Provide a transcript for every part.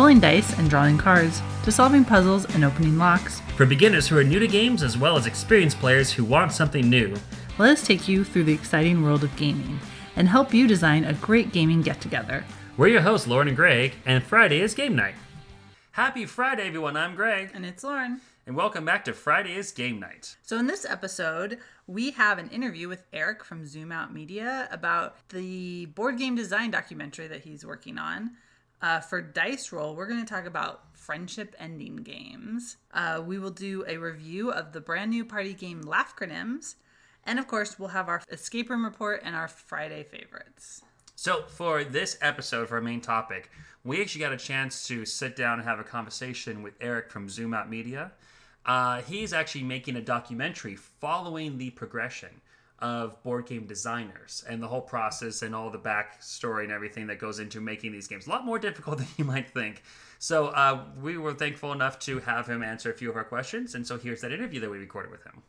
rolling dice and drawing cards, to solving puzzles and opening locks. For beginners who are new to games as well as experienced players who want something new. Let us take you through the exciting world of gaming and help you design a great gaming get together. We're your hosts, Lauren and Greg, and Friday is game night. Happy Friday, everyone. I'm Greg, And it's Lauren. and welcome back to Friday is game night. So, in this episode, we have an interview with Eric from Zoom Out Media about the board game design documentary that he's working on. Uh, for Dice Roll, we're going to talk about friendship ending games. Uh, we will do a review of the brand new party game Laughcronyms. And of course, we'll have our escape room report and our Friday favorites. So, for this episode, for our main topic, we actually got a chance to sit down and have a conversation with Eric from Zoom Out Media. Uh, he's actually making a documentary following the progression of board game designers and the whole process and all the backstory and everything that goes into making these games. A lot more difficult than you might think. So, uh, we were thankful enough to have him answer a few of our questions. And so, here's that interview that we recorded with him.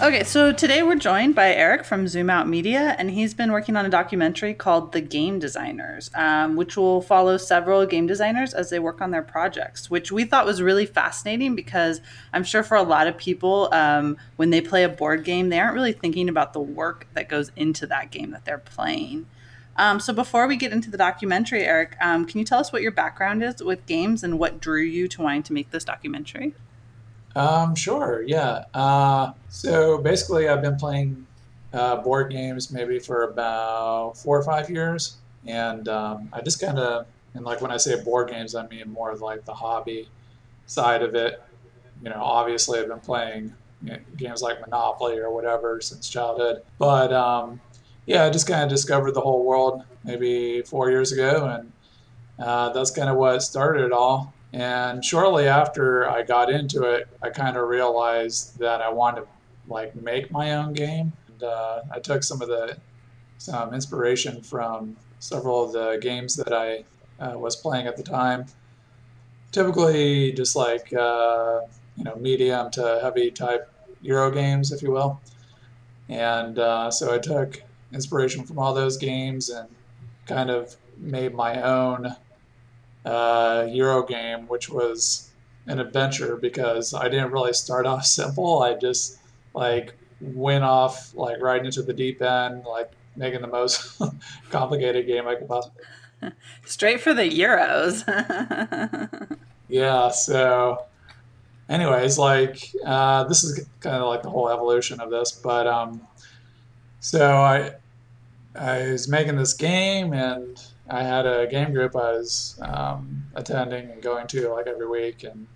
Okay, so today we're joined by Eric from Zoom Out Media, and he's been working on a documentary called The Game Designers, um, which will follow several game designers as they work on their projects, which we thought was really fascinating because I'm sure for a lot of people, um, when they play a board game, they aren't really thinking about the work that goes into that game that they're playing. Um, so before we get into the documentary, Eric, um, can you tell us what your background is with games and what drew you to wanting to make this documentary? Um, sure, yeah. Uh, so basically, I've been playing uh, board games maybe for about four or five years, and um, I just kind of, and like when I say board games, I mean more of like the hobby side of it. You know, obviously, I've been playing games like Monopoly or whatever since childhood, but um, yeah, I just kind of discovered the whole world maybe four years ago, and uh, that's kind of what started it all. And shortly after I got into it, I kind of realized that I wanted to like make my own game. And, uh, I took some of the some inspiration from several of the games that I uh, was playing at the time. Typically, just like uh, you know, medium to heavy type Euro games, if you will. And uh, so I took inspiration from all those games and kind of made my own uh, Euro game, which was an adventure because I didn't really start off simple. I just like went off like right into the deep end, like making the most complicated game I could possibly. Straight for the Euros. Yeah. So, anyways, like uh, this is kind of like the whole evolution of this, but um, so I I was making this game and I had a game group I was um, attending and going to like every week, and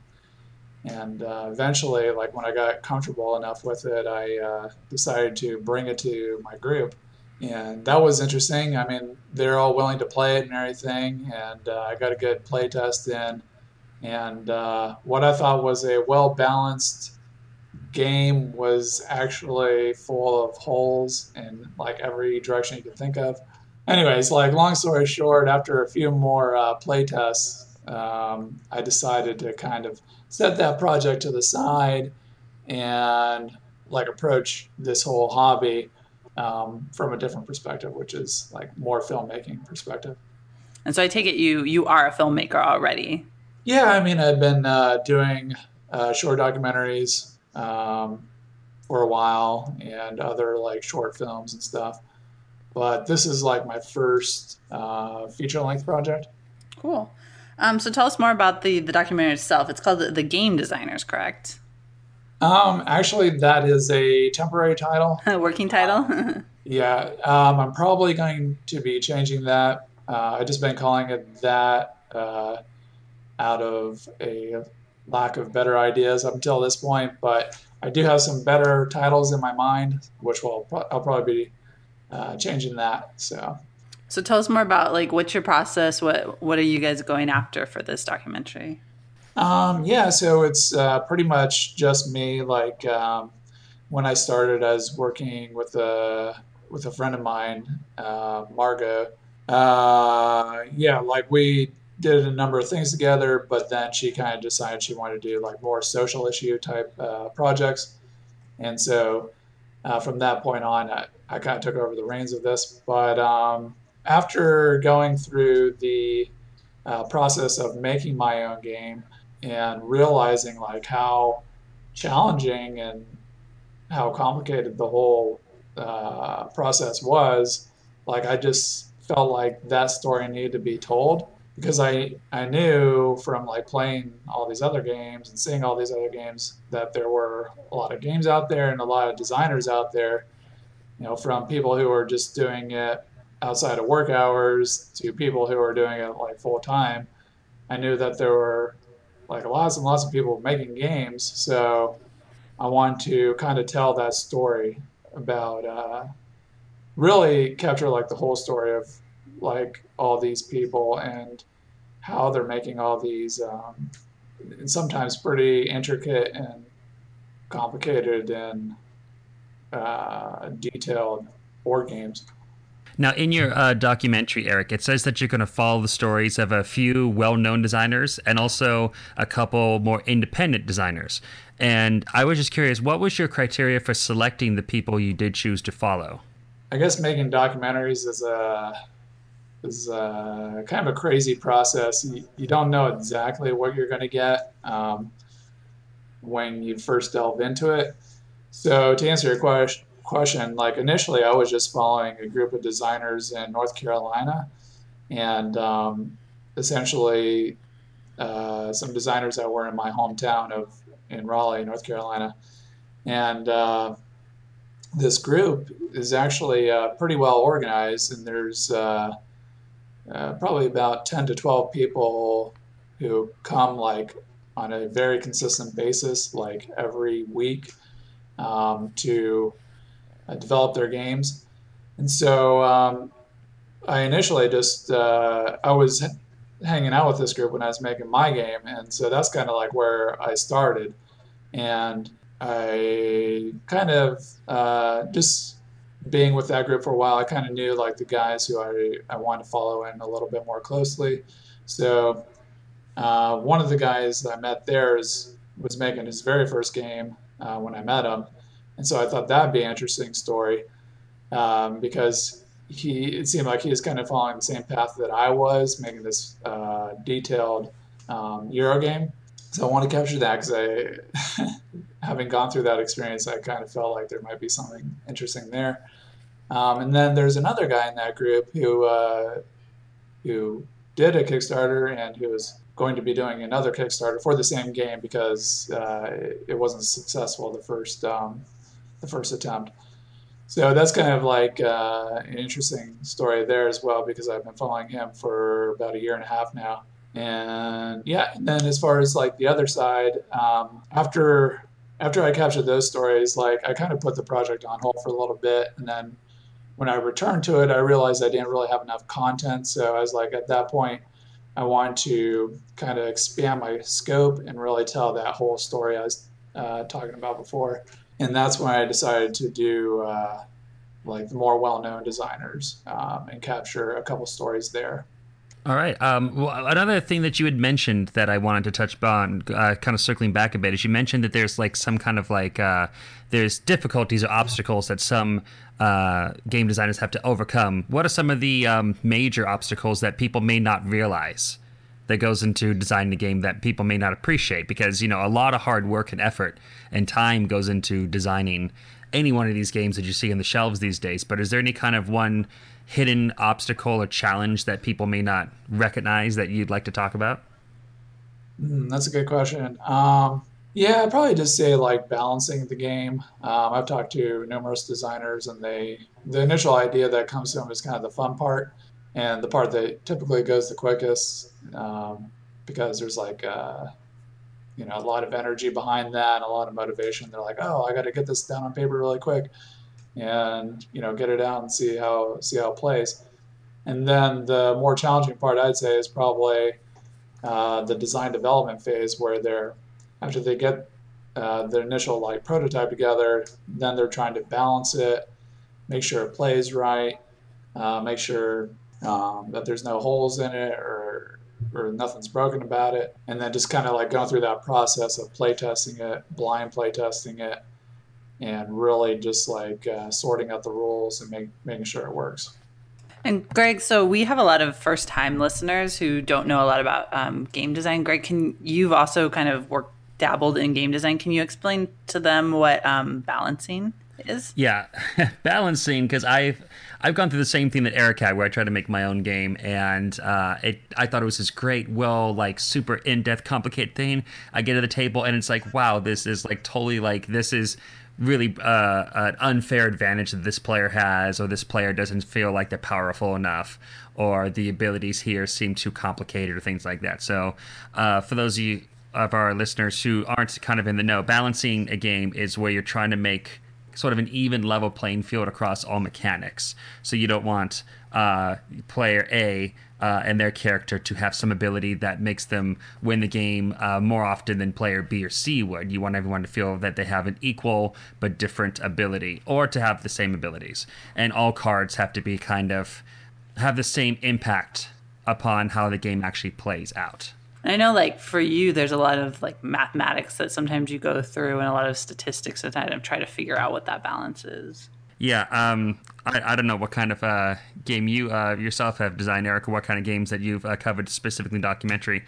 and uh, eventually, like when I got comfortable enough with it, I uh, decided to bring it to my group, and that was interesting. I mean, they're all willing to play it and everything, and uh, I got a good play test in, and uh, what I thought was a well balanced game was actually full of holes in like every direction you could think of anyways, like long story short, after a few more uh, play tests, um, I decided to kind of set that project to the side and like approach this whole hobby um, from a different perspective, which is like more filmmaking perspective. and so I take it you you are a filmmaker already. Yeah, I mean, I've been uh, doing uh, short documentaries um, for a while and other like short films and stuff. But this is like my first uh, feature length project. Cool. Um, so tell us more about the the documentary itself. It's called the, the Game Designers, correct? Um, actually, that is a temporary title. A working title. Yeah, um, I'm probably going to be changing that. Uh, I've just been calling it that uh, out of a lack of better ideas up until this point. But I do have some better titles in my mind, which will I'll probably be uh, changing that. So so tell us more about like what's your process? What what are you guys going after for this documentary? um, yeah, so it's uh, pretty much just me. Like um, when I started, I was working with a with a friend of mine, uh, Margot. Uh, yeah, like we did a number of things together, but then she kind of decided she wanted to do like more social issue type uh, projects. And so uh, from that point on, I, I kind of took over the reins of this. But um, after going through the uh, process of making my own game and realizing like how challenging and how complicated the whole uh, process was, like I just felt like that story needed to be told because I I knew from like playing all these other games and seeing all these other games that there were a lot of games out there and a lot of designers out there, you know, from people who were just doing it outside of work hours to people who are doing it like full time. I knew that there were like lots and lots of people making games, so I wanted to kind of tell that story about uh, really capture like the whole story of like all these people and how they're making all these um, sometimes pretty intricate and complicated and uh, detailed board games. Now, in your uh, documentary, Eric, it says that you're going to follow the stories of a few well known designers and also a couple more independent designers. And I was just curious, what was your criteria for selecting the people you did choose to follow? I guess making documentaries is a is a, kind of a crazy process. You, you don't know exactly what you're going to get um, when you first delve into it. So to answer your question, question, like initially I was just following a group of designers in North Carolina, and um, essentially uh, some designers that were in my hometown of in Raleigh, North Carolina, and uh, this group is actually uh, pretty well organized, and there's uh, probably about 10 to 12 people who come like on a very consistent basis, like every week, um, to uh, develop their games. And so um, I initially just uh, I was hanging out with this group when I was making my game, and so that's kind of like where I started, and I kind of uh, just being with that group for a while, I kind of knew like the guys who I, I wanted to follow in a little bit more closely. So uh, one of the guys that I met there is, was making his very first game uh, when I met him. And so I thought that'd be an interesting story um, because he it seemed like he was kind of following the same path that I was, making this uh, detailed um, Euro game. So I want to capture that because I, having gone through that experience, I kind of felt like there might be something interesting there. Um, and then there's another guy in that group who uh, who did a Kickstarter and who was going to be doing another Kickstarter for the same game because uh, it wasn't successful the first um, the first attempt. So that's kind of like uh, an interesting story there as well because I've been following him for about a year and a half now. And yeah, and then as far as like the other side, um, after after I captured those stories, like I kind of put the project on hold for a little bit, and then when I returned to it, I realized I didn't really have enough content. So I was like, at that point, I wanted to kind of expand my scope and really tell that whole story I was uh, talking about before. And that's when I decided to do uh, like the more well-known designers um, and capture a couple stories there. All right. Um, well, another thing that you had mentioned that I wanted to touch on, uh, kind of circling back a bit, is you mentioned that there's like some kind of like uh, there's difficulties or obstacles that some uh, game designers have to overcome. What are some of the um, major obstacles that people may not realize that goes into designing a game that people may not appreciate? Because you know a lot of hard work and effort and time goes into designing any one of these games that you see on the shelves these days. But is there any kind of one hidden obstacle or challenge that people may not recognize that you'd like to talk about? Mm, that's a good question. Um, yeah, I'd probably just say like balancing the game. Um, I've talked to numerous designers, and they the initial idea that comes to them is kind of the fun part, and the part that typically goes the quickest um, because there's like uh, you know a lot of energy behind that and a lot of motivation. They're like, oh, I got to get this down on paper really quick and you know get it out and see how see how it plays. And then the more challenging part, I'd say, is probably uh, the design development phase, where they're after they get uh, the initial like prototype together, then they're trying to balance it, make sure it plays right, uh, make sure um, that there's no holes in it or or nothing's broken about it, and then just kind of like going through that process of play testing it, blind play testing it, and really just like uh, sorting out the rules and make, making sure it works. And Greg, so we have a lot of first-time listeners who don't know a lot about um, game design. Greg, can you've also kind of worked dabbled in game design? Can you explain to them what um, balancing is? Yeah, balancing because I've I've gone through the same thing that Eric had, where I tried to make my own game, and uh, it I thought it was this great, well, like super in depth, complicated thing. I get to the table, and it's like, wow, this is like totally like this is really uh, an unfair advantage that this player has, or this player doesn't feel like they're powerful enough, or the abilities here seem too complicated, or things like that. So, uh, for those of you of our listeners who aren't kind of in the know, balancing a game is where you're trying to make sort of an even level playing field across all mechanics. So you don't want uh, player A uh, and their character to have some ability that makes them win the game uh, more often than player B or C would. You want everyone to feel that they have an equal but different ability, or to have the same abilities. And all cards have to be kind of have the same impact upon how the game actually plays out. I know, like for you, there's a lot of like mathematics that sometimes you go through, and a lot of statistics that kind of try to figure out what that balance is. Yeah, um, I, I don't know what kind of uh, game you uh, yourself have designed, Eric, or what kind of games that you've uh, covered specifically in documentary.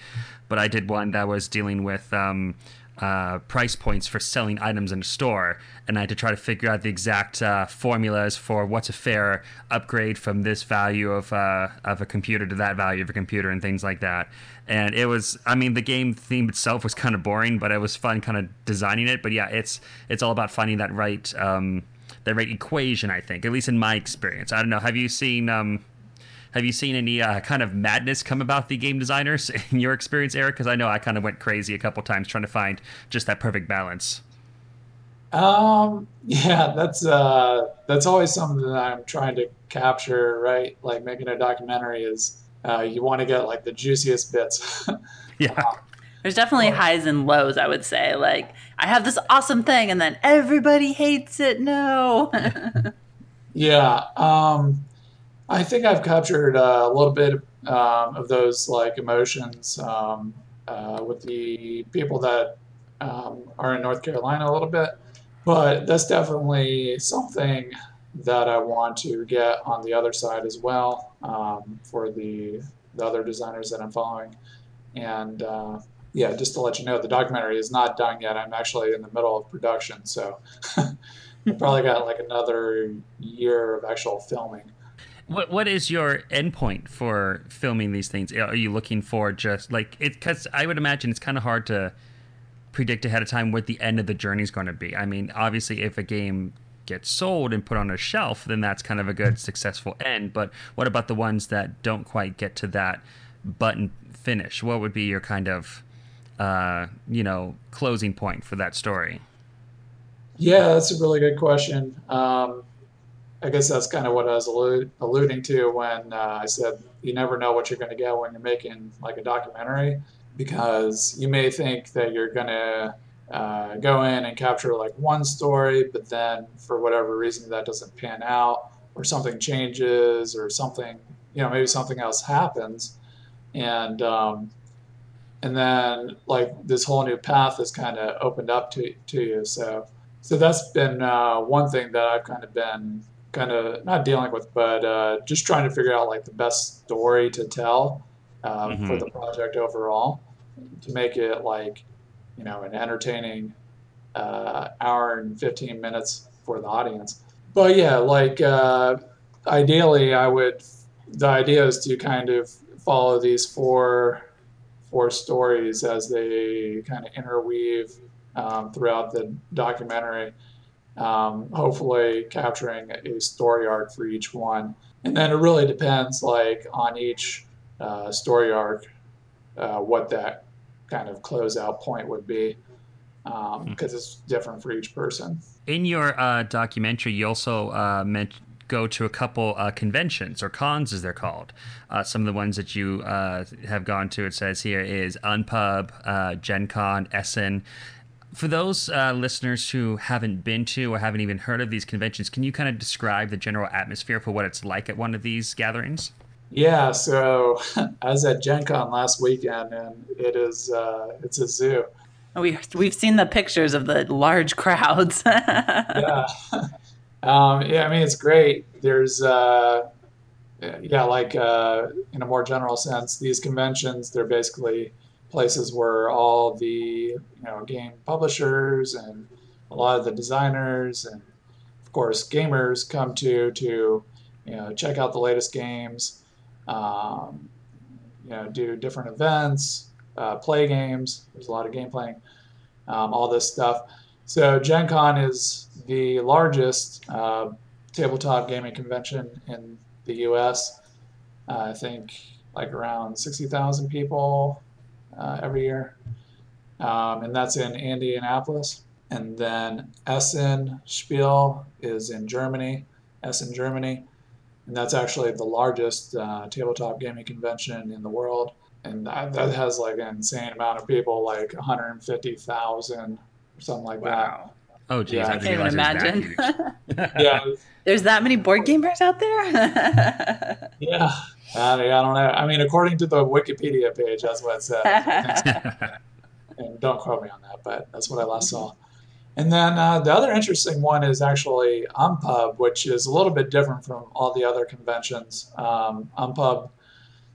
But I did one that was dealing with um, uh, price points for selling items in a store, and I had to try to figure out the exact uh, formulas for what's a fair upgrade from this value of uh, of a computer to that value of a computer and things like that. And it was, I mean, the game theme itself was kind of boring, but it was fun, kind of designing it. But yeah, it's it's all about finding that right um, that right equation. I think, at least in my experience. I don't know. Have you seen? Um, have you seen any uh, kind of madness come about the game designers in your experience, Eric? Because I know I kind of went crazy a couple times trying to find just that perfect balance. Um, yeah, that's uh, that's always something that I'm trying to capture, right? Like making a documentary is uh, you want to get like the juiciest bits. yeah. There's definitely highs and lows, I would say. Like, I have this awesome thing, and then everybody hates it. No. yeah. Um, I think I've captured uh, a little bit um, of those like emotions um, uh, with the people that um, are in North Carolina a little bit, but that's definitely something that I want to get on the other side as well um, for the the other designers that I'm following, and uh, yeah, just to let you know, the documentary is not done yet. I'm actually in the middle of production, so I probably got like another year of actual filming. What what is your endpoint for filming these things? Are you looking for just like it? Because I would imagine it's kind of hard to predict ahead of time what the end of the journey is going to be. I mean, obviously, if a game gets sold and put on a shelf, then that's kind of a good successful end. But what about the ones that don't quite get to that button finish? What would be your kind of uh, you know closing point for that story? Yeah, that's a really good question. Um, I guess that's kind of what I was alluding to when uh, I said you never know what you're going to get when you're making like a documentary because you may think that you're going to uh, go in and capture like one story, but then for whatever reason that doesn't pan out or something changes or something, you know, maybe something else happens. And, um, and then like this whole new path is kind of opened up to, to you. So, so that's been uh, one thing that I've kind of been kind of not dealing with, but uh, just trying to figure out like the best story to tell um, mm-hmm. for the project overall to make it like you know an entertaining uh, hour and 15 minutes for the audience. But yeah, like uh, ideally, I would. The idea is to kind of follow these four four stories as they kind of interweave um, throughout the documentary um, hopefully capturing a story arc for each one. And then it really depends, like on each uh, story arc, uh, what that kind of closeout point would be, because um, hmm. it's different for each person. In your uh, documentary, you also uh, meant go to a couple uh, conventions or cons, as they're called. Uh, some of the ones that you uh, have gone to, it says here, is Unpub, uh, Gen Con, Essen for those uh, listeners who haven't been to or haven't even heard of these conventions, can you kind of describe the general atmosphere for what it's like at one of these gatherings? Yeah, so I was at Gen Con last weekend, and it is uh, it's a zoo. We we've seen the pictures of the large crowds. yeah. Um, yeah, I mean it's great. There's uh, yeah, like uh, in a more general sense, these conventions they're basically places where all the you know game publishers and a lot of the designers and of course gamers come to to you know check out the latest games, um, you know do different events, uh, play games. There's a lot of game playing, um, all this stuff. So Gen Con is the largest uh, tabletop gaming convention in the U.S. Uh, I think like around 60,000 people uh, every year, um, and that's in Indianapolis. And then Essen Spiel is in Germany, Essen, Germany, and that's actually the largest uh, tabletop gaming convention in the world. And that, that has like an insane amount of people, like 150,000 or something like wow. That. Oh, geez, Yeah, I I can't even imagine. it was that Yeah, There's that many board gamers out there. yeah. I, I don't know. I mean, according to the Wikipedia page, that's what it says. and don't quote me on that, but that's what I last saw. And then uh, the other interesting one is actually Unpub, which is a little bit different from all the other conventions. Um, Unpub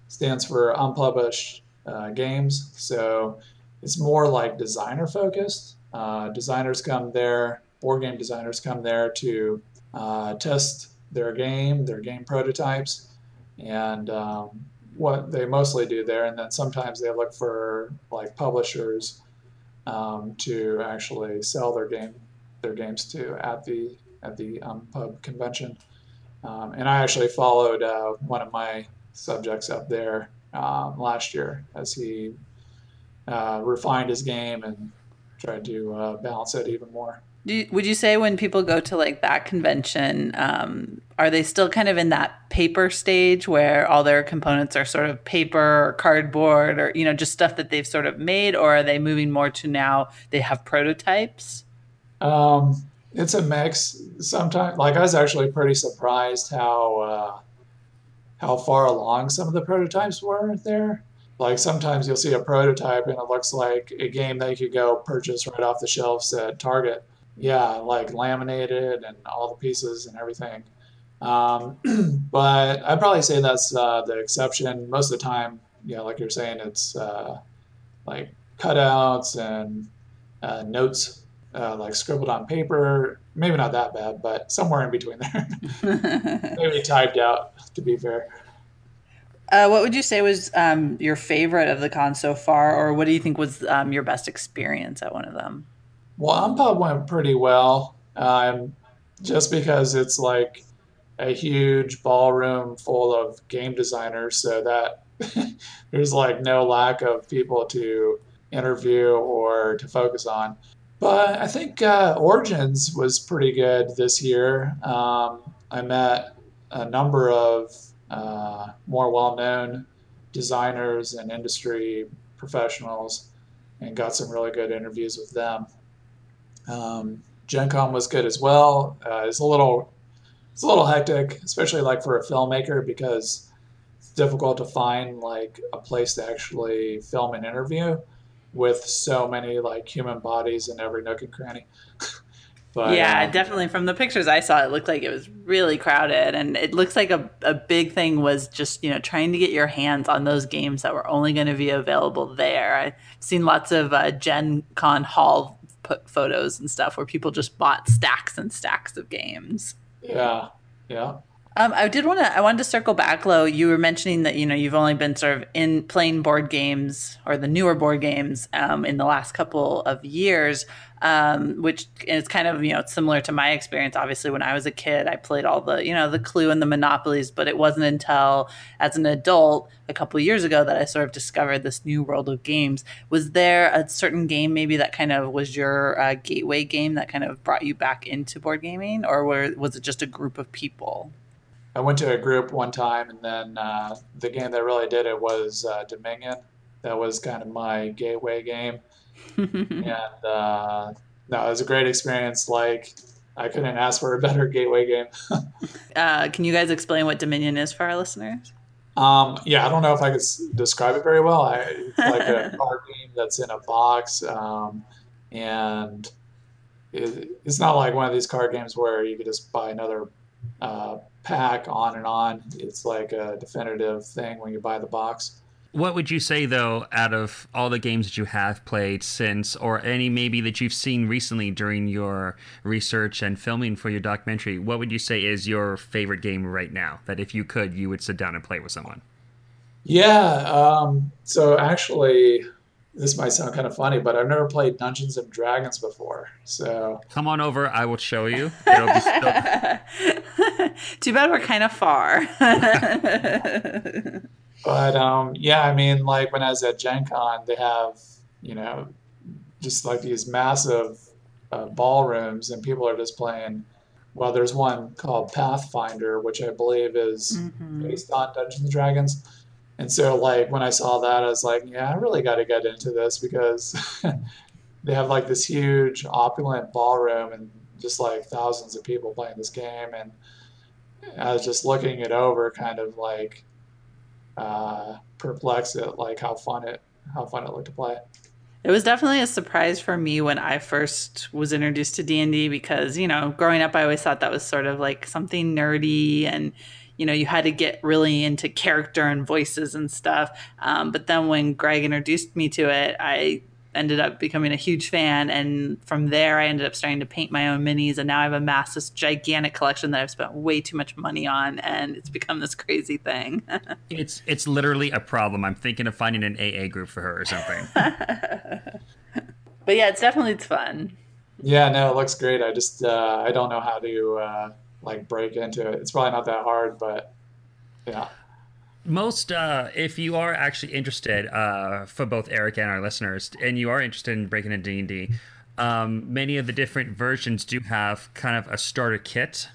stands for Unpublished uh, Games, so it's more like designer focused. Uh, designers come there, board game designers come there to uh, test their game, their game prototypes, and um, what they mostly do there. And then sometimes they look for like publishers um, to actually sell their game, their games to at the at the um, pub convention. Um, and I actually followed uh, one of my subjects up there um, last year as he uh, refined his game and tried to uh, balance it even more. Do you, would you say when people go to like that convention, um, are they still kind of in that paper stage where all their components are sort of paper or cardboard or you know just stuff that they've sort of made, or are they moving more to now they have prototypes? Um, it's a mix. Sometimes, like I was actually pretty surprised how uh, how far along some of the prototypes were there. Like sometimes you'll see a prototype and it looks like a game that you could go purchase right off the shelves at Target. Yeah, like laminated and all the pieces and everything. Um, but I'd probably say that's uh, the exception. Most of the time, yeah, like you're saying, it's uh, like cutouts and uh, notes uh, like scribbled on paper. Maybe not that bad, but somewhere in between there. Maybe typed out, to be fair. Uh, what would you say was um, your favorite of the con so far, or what do you think was um, your best experience at one of them? Well, Unpub went pretty well, um, just because it's like a huge ballroom full of game designers, so that there's like no lack of people to interview or to focus on. But I think uh, Origins was pretty good this year. Um, I met a number of uh, more well-known designers and industry professionals, and got some really good interviews with them. Um, Gen Con was good as well. Uh, it's a little it's a little hectic, especially like for a filmmaker because it's difficult to find like a place to actually film an interview with so many like human bodies in every nook and cranny. but yeah, um, definitely. From the pictures I saw, it looked like it was really crowded, and it looks like a, a big thing was just you know trying to get your hands on those games that were only going to be available there. I've seen lots of uh, Gen Con hall photos and stuff where people just bought stacks and stacks of games. yeah, yeah. Um, I did want to. I wanted to circle back, Lo. You were mentioning that you know you've only been sort of in playing board games or the newer board games um, in the last couple of years, um, which is kind of you know similar to my experience. Obviously, when I was a kid, I played all the you know the Clue and the Monopolies, but it wasn't until as an adult a couple of years ago that I sort of discovered this new world of games. Was there a certain game maybe that kind of was your uh, gateway game that kind of brought you back into board gaming, or were, was it just a group of people? I went to a group one time, and then uh, the game that really did it was uh, Dominion. That was kind of my gateway game, and uh, no, it was a great experience. Like I couldn't ask for a better gateway game. Uh, can you guys explain what Dominion is for our listeners? Um, yeah, I don't know if I could s- describe it very well. I, it's like a card game that's in a box. Um, and it, it's not like one of these card games where you could just buy another uh, pack on and on. It's like a definitive thing when you buy the box. What would you say though, out of all the games that you have played since, or any maybe that you've seen recently during your research and filming for your documentary, what would you say is your favorite game right now? That if you could, you would sit down and play with someone. Yeah. Um, so actually, this might sound kind of funny, but I've never played Dungeons and Dragons before. So come on over, I will show you. Too bad we're kind of far. but um, yeah, I mean, like when I was at Gen Con, they have you know just like these massive uh, ballrooms, and people are just playing. Well, there's one called Pathfinder, which I believe is mm-hmm. based on Dungeons and Dragons and so, like, when I saw that, I was like, yeah, I really got to get into this because they have like this huge, opulent ballroom and just like thousands of people playing this game. And I was just looking it over, kind of like uh, perplexed at like how fun it how fun it looked to play. It was definitely a surprise for me when I first was introduced to D&D because, you know, growing up I always thought that was sort of like something nerdy and you know you had to get really into character and voices and stuff um, but then when greg introduced me to it i ended up becoming a huge fan and from there i ended up starting to paint my own minis and now i have amassed this gigantic collection that i've spent way too much money on and it's become this crazy thing. It's it's literally a problem. I'm thinking of finding an aa group for her or something. But yeah it's definitely it's fun. Yeah no it looks great. I just uh, i don't know how to uh like break into it. It's probably not that hard, but yeah. Most, uh, if you are actually interested, uh, for both Eric and our listeners, and you are interested in breaking into D and D, um, many of the different versions do have kind of a starter kit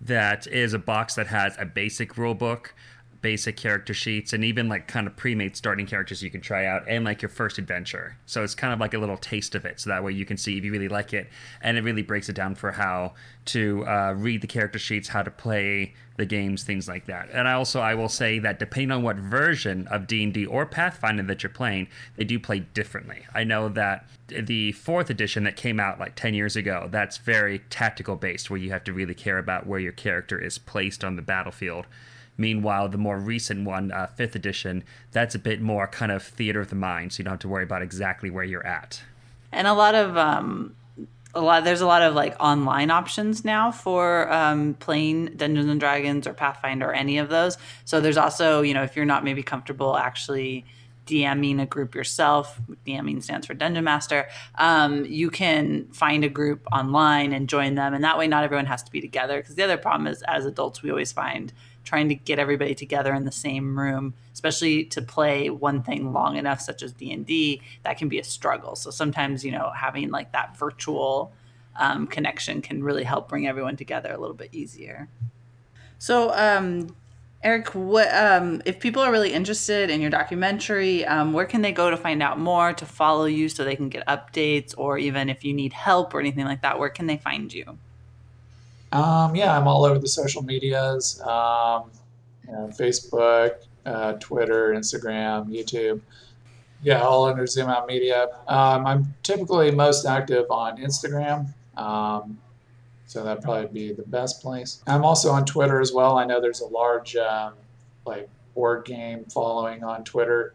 that is a box that has a basic rule book, basic character sheets and even like kind of pre-made starting characters you can try out and like your first adventure. So it's kind of like a little taste of it so that way you can see if you really like it and it really breaks it down for how to uh, read the character sheets how to play the games things like that. And i also i will say that depending on what version of d&d or pathfinder that you're playing they do play differently. I know that the fourth edition that came out like 10 years ago that's very tactical based where you have to really care about where your character is placed on the battlefield Meanwhile, the more recent one, uh, fifth edition, that's a bit more kind of theater of the mind, so you don't have to worry about exactly where you're at. And a lot of um, a lot there's a lot of like online options now for um, playing Dungeons and Dragons or Pathfinder or any of those. So there's also you know if you're not maybe comfortable actually DMing a group yourself. DMing stands for Dungeon Master. Um, you can find a group online and join them, and that way not everyone has to be together. Because the other problem is, as adults, we always find trying to get everybody together in the same room especially to play one thing long enough such as d&d that can be a struggle. So sometimes you know having like that virtual um, connection can really help bring everyone together a little bit easier. So um, eric what um, if people are really interested in your documentary um, where can they go to find out more to follow you so they can get updates or even if you need help or anything like that where can they find you um, yeah, I'm all over the social medias, um, you know, Facebook, uh, Twitter, Instagram, YouTube. Yeah, all under Zoom Out Media. Um, I'm typically most active on Instagram, um, so that'd probably be the best place. I'm also on Twitter as well. I know there's a large um, like board game following on Twitter.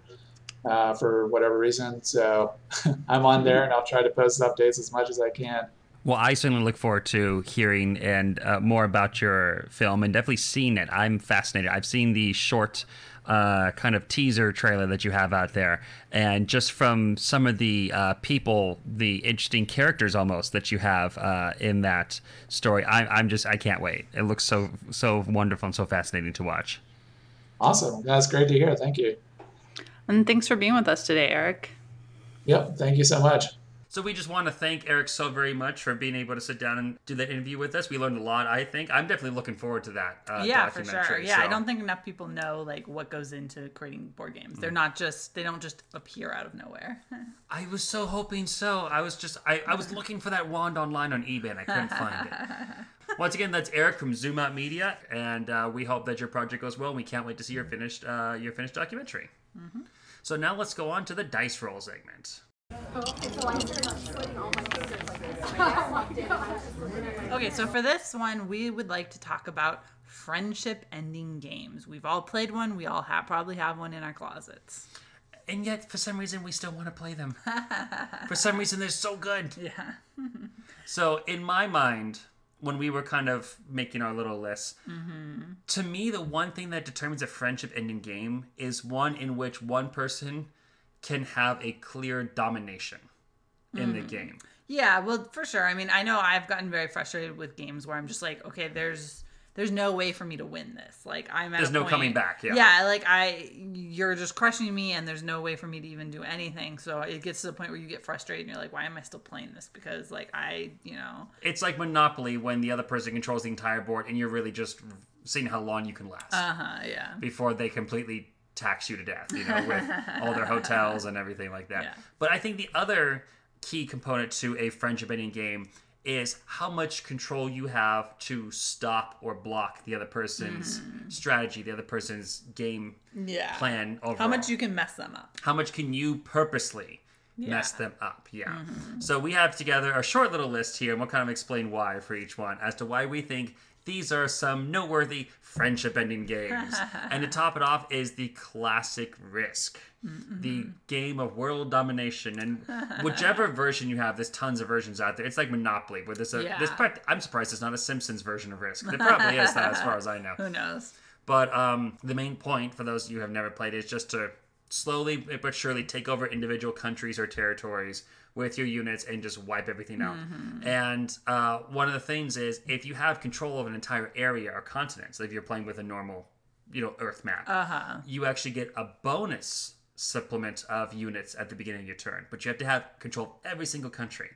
Uh, for whatever reason, so I'm on there and I'll try to post updates as much as I can. Well, I certainly look forward to hearing and uh, more about your film and definitely seeing it. I'm fascinated. I've seen the short uh, kind of teaser trailer that you have out there, and just from some of the uh, people, the interesting characters almost that you have uh, in that story, I, I'm just I can't wait. It looks so so wonderful and so fascinating to watch. Awesome, that's great to hear. Thank you. And thanks for being with us today, Eric. Yep, thank you so much. So we just want to thank Eric so very much for being able to sit down and do that interview with us. We learned a lot. I think I'm definitely looking forward to that. Uh, yeah, for sure. Yeah, so. I don't think enough people know like what goes into creating board games. They're mm. not just they don't just appear out of nowhere. I was so hoping so. I was just I, I was looking for that wand online on eBay and I couldn't find it. Once again, that's Eric from Zoom Out Media, and uh, we hope that your project goes well. And we can't wait to see your finished uh, your finished documentary. Mm-hmm. So now let's go on to the dice roll segment. Okay, so for this one, we would like to talk about friendship ending games. We've all played one. We all have probably have one in our closets. And yet, for some reason, we still want to play them. for some reason, they're so good. Yeah. So, in my mind, when we were kind of making our little list, mm-hmm. to me, the one thing that determines a friendship ending game is one in which one person can have a clear domination in the game. Yeah, well, for sure. I mean, I know I've gotten very frustrated with games where I'm just like, okay, there's there's no way for me to win this. Like I'm at There's no point- coming back, yeah. Yeah, like I you're just crushing me and there's no way for me to even do anything. So it gets to the point where you get frustrated and you're like, why am I still playing this? Because like I, you know, It's like Monopoly when the other person controls the entire board and you're really just seeing how long you can last uh-huh, yeah. before they completely tax you to death, you know, with all their hotels and everything like that. Yeah. But I think the other key component to a friendship ending game is how much control you have to stop or block the other person's mm. strategy, the other person's game Yeah. plan overall. How much you can mess them up. how much can you purposely mess them up yeah mm-hmm. so we have together a short little list here and we'll kind of explain why for each one as to why we think these are some noteworthy friendship ending games. And to top it off is the classic risk the game of world domination. And whichever version you have there's tons of versions out there. It's like monopoly where there's a Yeah. there's i'm surprised it's not a simpsons version of risk. There probably is that as far as i know. Who knows? but um, the main point for those of you who have never played is just to slowly but surely take over individual countries or territories with your units and just wipe everything out. And uh, one of the things is if you have control of an entire area or continent, so if you're playing with a normal, you know, Earth map, Uh-huh. you actually get a bonus supplement of units at the beginning of your turn, but you have to have control of every single country.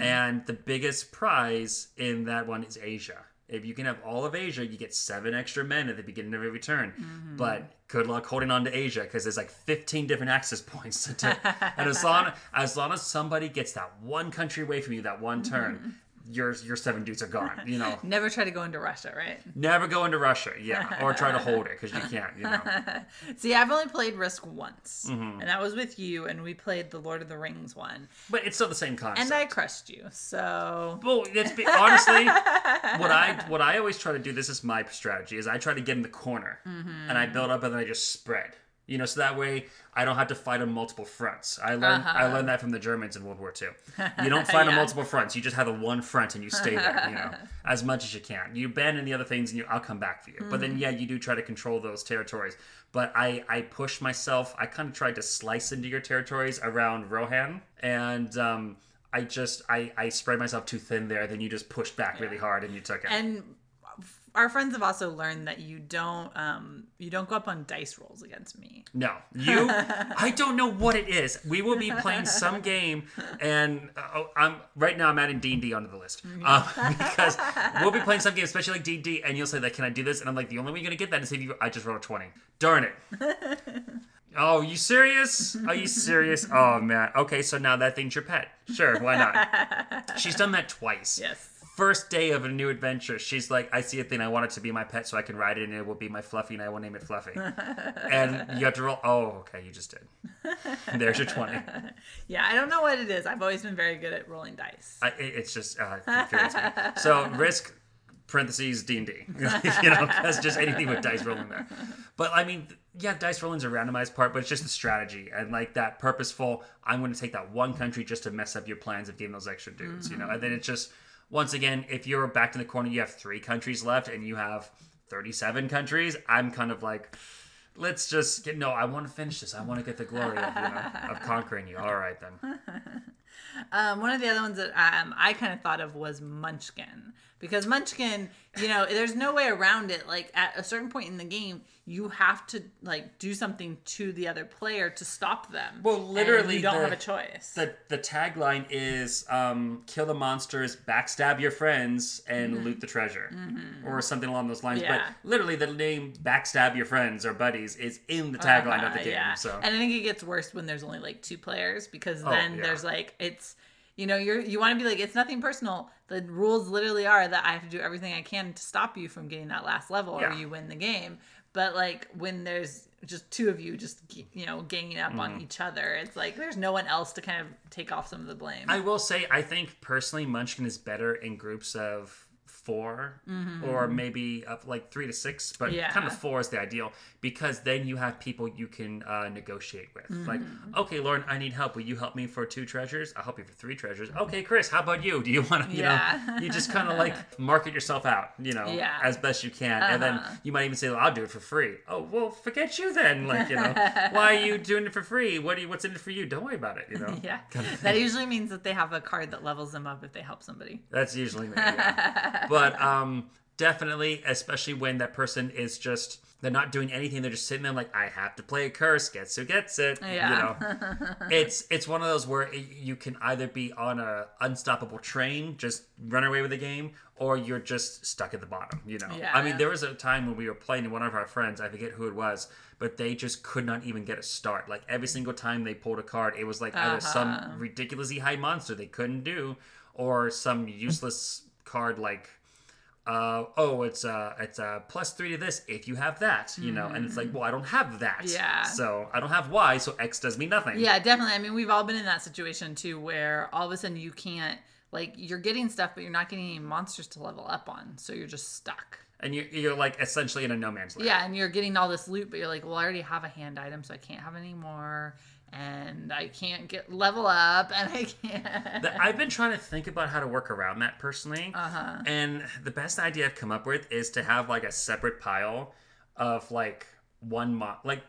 And the biggest prize in that one is Asia. If you can have all of Asia, you get seven extra men at the beginning of every turn. Mm-hmm. But good luck holding on to Asia because there's like 15 different access points. To and as long as long as somebody gets that one country away from you that one turn, your your seven dudes are gone. You know, Never try to go into Russia, right? never go into Russia, yeah, or try to hold it because you can't. You know. See, I've only played Risk once, Mm-hmm. and that was with you, and we played the Lord of the Rings one, But it's still the same concept. and I crushed you. So Well, it's be, honestly what I what I always try to do. This is my strategy: is I try to get in the corner and I build up and then I just spread. You know, so that way I don't have to fight on multiple fronts. I learned I Uh-huh. learned that from the Germans in World War II. You don't fight on multiple fronts. You just have the one front and you stay there. You know, as much as you can. You abandon the other things and you, I'll come back for you. But then yeah, you do try to control those territories. But I I pushed myself. I kind of tried to slice into your territories around Rohan and. um I just I, I spread myself too thin there. Then you just pushed back really hard and you took it. and our friends have also learned that you don't um you don't go up on dice rolls against me. no, you. I don't know what it is. We will be playing some game, and uh, I'm right now. I'm adding D and D onto the list uh, because we'll be playing some game, especially like D and D, and you'll say that. Can I do this? And I'm like, the only way you're gonna get that is if you. I just rolled a twenty. Darn it. Oh, you serious? Are you serious? Oh man. Okay, so now that thing's your pet. Sure, why not? She's done that twice. Yes. First day of a new adventure, she's like, I see a thing, I want it to be my pet so I can ride it and it will be my Fluffy and I will name it Fluffy. and you have to roll, oh, okay, you just did. There's your 20. Yeah, I don't know what it is. I've always been very good at rolling dice. I, it- it's just, uh, it. So risk, parentheses, D&D. you know, because just anything with dice rolling there. But I mean, yeah, dice rolling's a randomized part, but it's just the strategy and like that purposeful, I'm going to take that one country just to mess up your plans of getting those extra dudes, you know? And then it's just, once again, if you're back in the corner, you have three countries left and you have 37 countries, I'm kind of like, let's just get, no, I want to finish this. I want to get the glory of, you know, of conquering you. All right, then. Um, one of the other ones that um, I kind of thought of was Munchkin because Munchkin, you know, there's no way around it. Like at a certain point in the game, you have to like do something to the other player to stop them. Well, literally, you don't the- have a choice. The the tagline is um, "Kill the monsters, backstab your friends, and loot the treasure," or something along those lines. Mm-hmm. Yeah. But literally, the name "backstab your friends" or buddies is in the tagline of the Uh, game. yeah. So and I think it gets worse when there's only like two players because Oh, then yeah. there's like it's you know you're you want to be like it's nothing personal. The rules literally are that I have to do everything I can to stop you from getting that last level Yeah. or you win the game. But like when there's just two of you just you know ganging up Mm-hmm. on each other. It's like there's no one else to kind of take off some of the blame. I will say, I think personally, Munchkin is better in groups of 4 or maybe up like three to six, but Mm-hmm. Yeah. kind of four is the ideal because then you have people you can uh, negotiate with. Like, Mm-hmm. okay, Lauren, I need help. Will you help me for two treasures? I'll help you for three treasures. Okay, Chris, how about you? Do you want to, you Yeah. know, you just kind of like market yourself out, you know, Yeah. as best you can. And then Uh-huh. you might even say, well, I'll do it for free. Oh, well, forget you then. Like, you know, why are you doing it for free? What do you, what's in it for you? Don't worry about it, you know? yeah, that usually means that they have a card that levels them up if they help somebody. That's usually me. yeah. but um, definitely, especially when that person is just they're not doing anything. They're just sitting there like, I have to play a curse. Gets who gets it. Yeah. You know, it's it's one of those where it, you can either be on a unstoppable train, just run away with the game, or you're just stuck at the bottom. You know. Yeah. I mean, there was a time when we were playing, and one of our friends, I forget who it was. But they just could not even get a start. Like every single time they pulled a card, it was like either Uh-huh. some ridiculously high monster they couldn't do, or some useless card like uh, oh it's uh it's uh plus three to this if you have that you know and it's like well i don't have that Mm. Yeah. so i don't have y so x does me nothing Yeah, definitely. I mean, we've all been in that situation too, where all of a sudden you can't like you're getting stuff, but you're not getting any monsters to level up on, so you're just stuck. and you're, you're like essentially in a no man's land Yeah, and you're getting all this loot, but you're like, well, I already have a hand item, so I can't have any more, and I can't get level up, and I can't. I've been trying to think about how to work around that personally. Uh-huh. And the best idea I've come up with is to have like a separate pile of like one mo like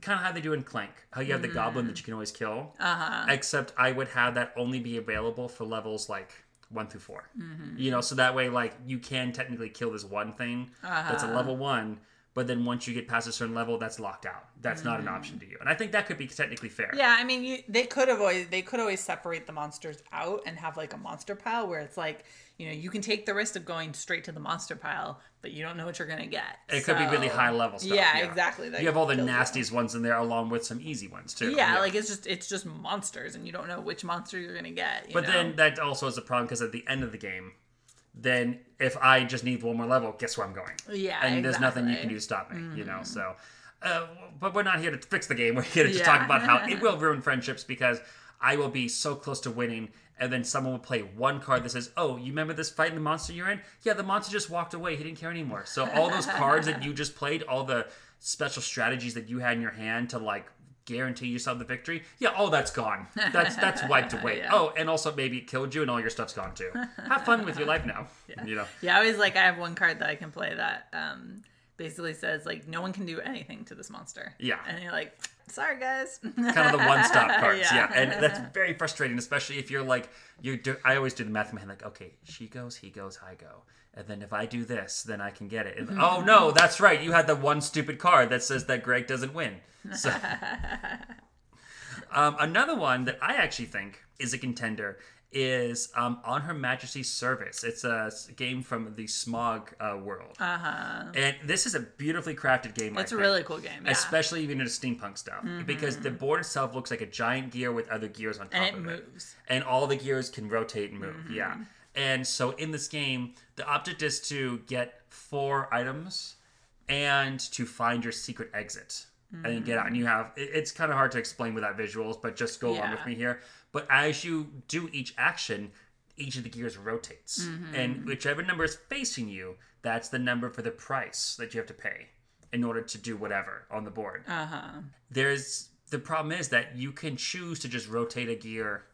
kind of how they do in Clank, how you have the goblin that you can always kill. Uh huh. Except I would have that only be available for levels like one through 4 Mm-hmm. You know, so that way like you can technically kill this one thing that's a Uh-huh. level one. But then once you get past a certain level, that's locked out. That's not an mm. option to you, and I think that could be technically fair. Yeah, I mean, you, they could avoid they could always separate the monsters out and have like a monster pile where it's like you know you can take the risk of going straight to the monster pile, but you don't know what you're gonna get. It could be really high level stuff. Yeah, exactly. that You have all the nastiest ones in there, along with some easy ones too. Yeah, like it's just it's just monsters, and you don't know which monster you're gonna get. you But know? then that also is a problem because at the end of the game, then if I just need one more level, guess where I'm going? Yeah, and there's nothing you. Mm-hmm. can do to stop me. You know, so. Uh, but we're not here to fix the game. We're here to just talk about how it will ruin friendships because I will be so close to winning, and then someone will play one card that says, "Oh, you remember this fight and the monster you're in? Yeah, the monster just walked away. He didn't care anymore." So all those cards that you just played, all the special strategies that you had in your hand to like guarantee yourself the victory, yeah, all that's gone. That's that's wiped away. Yeah. Oh, and also maybe it killed you, and all your stuff's gone too. Have fun with your life now. You know. yeah, I always like I have one card that I can play that um basically says like no one can do anything to this monster. Yeah. and you're like, sorry guys. kind of the one stop cards. yeah. Yeah. And that's very frustrating, especially if you're like, you do, I always do the math in my head, like, okay, she goes, he goes, I go. And then if I do this, then I can get it. And, oh, no, that's right. You had the one stupid card that says that Greg doesn't win. So, um, another one that I actually think is a contender is um, On Her Majesty's Service. It's a game from the Smog uh, world. Uh huh. And this is a beautifully crafted game. It's a think really cool game. Yeah. especially even into steampunk stuff because the board itself looks like a giant gear with other gears on top and it of moves. it and all the gears can rotate and move yeah and so in this game the object is to get four items and to find your secret exit. And get out and you have it- it's kind of hard to explain without visuals but just go along with me here. But as you do each action each of the gears rotates. And whichever number is facing you that's the number for the price that you have to pay in order to do whatever on the board. Uh huh. there's the problem is that you can choose to just rotate a gear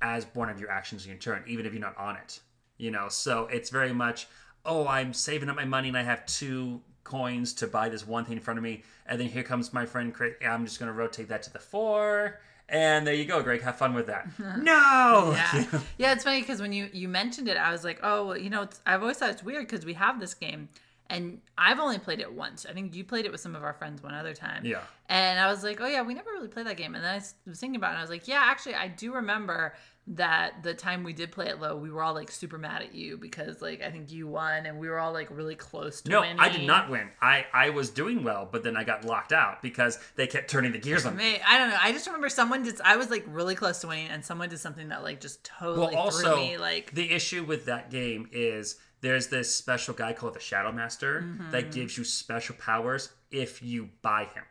as one of your actions in your turn, even if you're not on it. You know, so it's very much, oh, I'm saving up my money and I have two coins to buy this one thing in front of me, and then here comes my friend Craig. I'm just going to rotate that to the four, and there you go, Greg. Have fun with that. no. Yeah, yeah. It's funny because when you you mentioned it, I was like, oh, well, you know, it's, I've always thought it's weird because we have this game, and I've only played it once. I think you played it with some of our friends one other time. Yeah. And I was like, oh yeah, we never really played that game. And then I was thinking about it, and I was like, yeah, actually, I do remember that the time we did play it low, we were all like super mad at you because like I think you won, and we were all like really close to No, winning. I did not win. I, I was doing well, but then I got locked out because they kept turning the gears on me. May- I don't know. I just remember someone did. I was like really close to winning, and someone did something that like just totally Well, also, threw me. Like, the issue with that game is there's this special guy called the Shadow Master Mm-hmm. that gives you special powers if you buy him.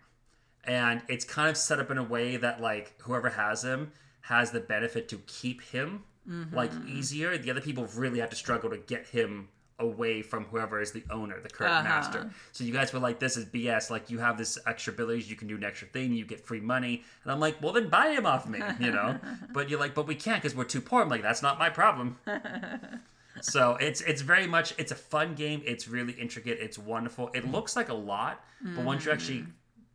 and it's kind of set up in a way that like whoever has him has the benefit to keep him like mm-hmm. easier. The other people really have to struggle to get him away from whoever is the owner, the current Uh-huh. master. So you guys were like, "This is BS." Like you have this extra abilities, you can do an extra thing, you get free money, and I'm like, "Well, then buy him off me," you know. but you're like, "But we can't because we're too poor." I'm like, "That's not my problem." so it's it's very much it's a fun game. It's really intricate. It's wonderful. It mm. looks like a lot, but once you actually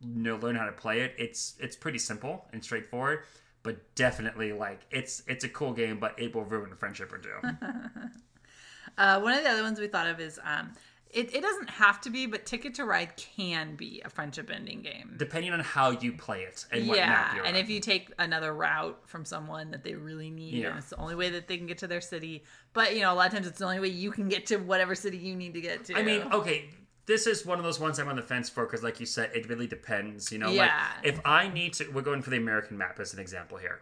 you know learn how to play it, it's it's pretty simple and straightforward. But definitely, like it's it's a cool game, but it will ruin a friendship or two. Uh, one of the other ones we thought of is um, it, it doesn't have to be, but Ticket to Ride can be a friendship ending game. depending on how you play it and what map yeah, you're and on. if you take another route from someone that they really need, Yeah. and it's the only way that they can get to their city. But you know, a lot of times it's the only way you can get to whatever city you need to get to. I mean, okay, this is one of those ones I'm on the fence for because, like you said, it really depends. You know, like if I need to, we're going for the American map as an example here.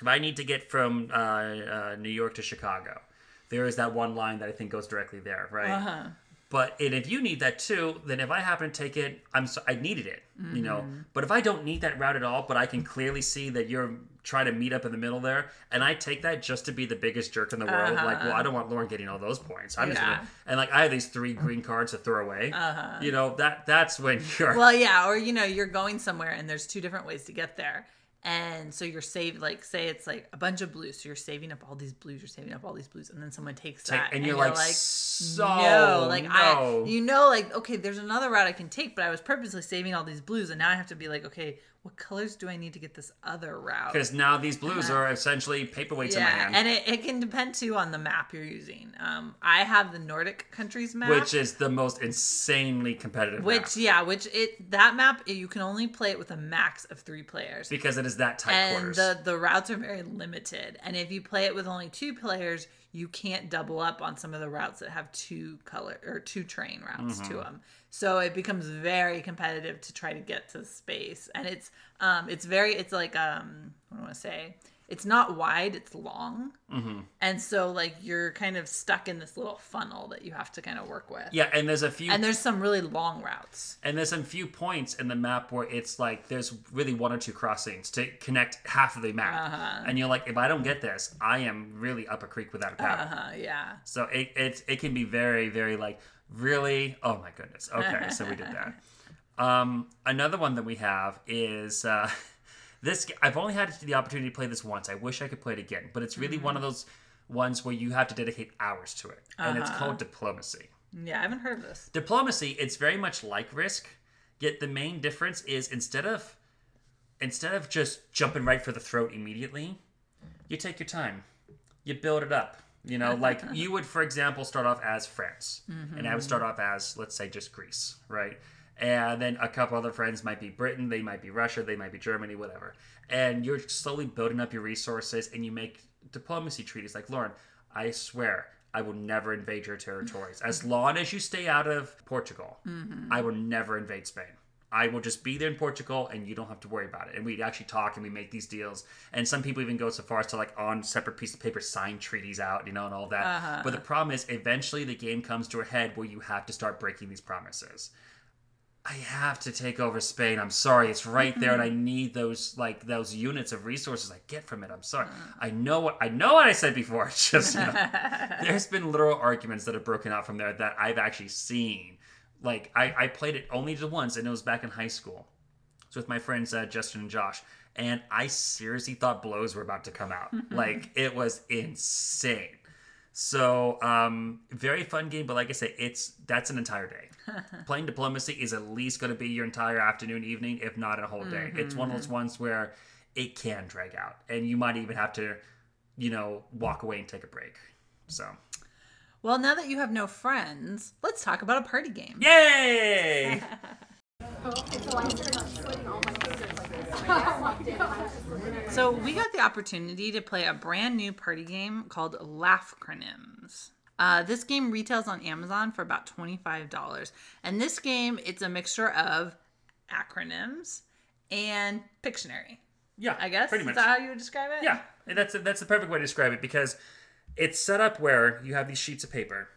If I need to get from uh, uh, New York to Chicago, there is that one line that I think goes directly there, right? uh-huh. But and if you need that too, then if I happen to take it, I'm so, I needed it, you know. Mm-hmm. But if I don't need that route at all, but I can clearly see that you're trying to meet up in the middle there, and I take that just to be the biggest jerk in the world, like, well, I don't want Lauren getting all those points. I'm just Uh-huh. Gonna and like I have these three green cards to throw away. Uh-huh. You know that that's when you're well, yeah, or you know, you're going somewhere and there's two different ways to get there. And so you're saved, like, say it's like a bunch of blues. So you're saving up all these blues, you're saving up all these blues, and then someone takes Take- that. and you're like, so no, like I, you know, like okay, there's another route I can take, but I was purposely saving all these blues, and now I have to be like, okay, what colors do I need to get this other route? because now these blues are essentially paperweights in my. Yeah, hand, and it, it can depend too on the map you're using. Um, I have the Nordic countries map, which is the most insanely competitive. which map, yeah, which it that map you can only play it with a max of three players. because it is that tight and quarters. the the routes are very limited and if you play it with only two players you can't double up on some of the routes that have two color or two train routes Mm-hmm. to them. So it becomes very competitive to try to get to space. And it's um it's very it's like um what do i want to say it's not wide it's long Mm-hmm. and so like you're kind of stuck in this little funnel that you have to kind of work with yeah, and there's a few and there's some really long routes And there's some few points in the map where it's like there's really one or two crossings to connect half of the map, Uh-huh. and you're like, if I don't get this, I am really up a creek without a paddle. uh yeah So it, it it can be very very like really oh my goodness. Okay, so we did that. Um, another one that we have is uh, this. I've only had the opportunity to play this once. I wish I could play it again, but it's really one of mm-hmm. those ones where you have to dedicate hours to it, and it's uh-huh. called diplomacy. yeah i haven't heard of this Diplomacy, it's very much like Risk, yet the main difference is instead of instead of just jumping right for the throat immediately, you take your time. You build it up. You know, like you would, for example, start off as France, and I would start mm-hmm. off as, let's say, just Greece, right? And then a couple other friends might be Britain, they might be Russia, they might be Germany, whatever. And you're slowly building up your resources, and you make diplomacy treaties. Like Lauren, I swear, I will never invade your territories as long as you stay out of Portugal. Mm-hmm. I will never invade Spain. I will just be there in Portugal and you don't have to worry about it. And we actually talk and we make these deals. And some people even go so far as to like on separate piece of paper sign treaties out, you know, and all that. Uh-huh. But the problem is eventually the game comes to a head where you have to start breaking these promises. I have to take over Spain. I'm sorry, it's right there, and I need those like those units of resources I get from it. I'm sorry. I know what I know what I said before. It's just you know, there's been literal arguments that have broken out from there that I've actually seen. Like I, I played it only just once, and it was back in high school. It's with my friends uh, Justin and Josh, and I seriously thought blows were about to come out. like it was insane. So, um, very fun game, but like I say, it's that's an entire day. Playing diplomacy is at least going to be your entire afternoon, evening, if not a whole day. Mm-hmm. It's one of those ones where it can drag out, and you might even have to, you know, walk away and take a break. So, Well, now that you have no friends, let's talk about a party game. yay! So we got the opportunity to play a brand new party game called Laughcronyms. Uh, this game retails on Amazon for about $25. And this game, it's a mixture of acronyms and Pictionary. Yeah, I guess. pretty Is much. that how you would describe it? Yeah, that's that's the perfect way to describe it because it's set up where you have these sheets of paper,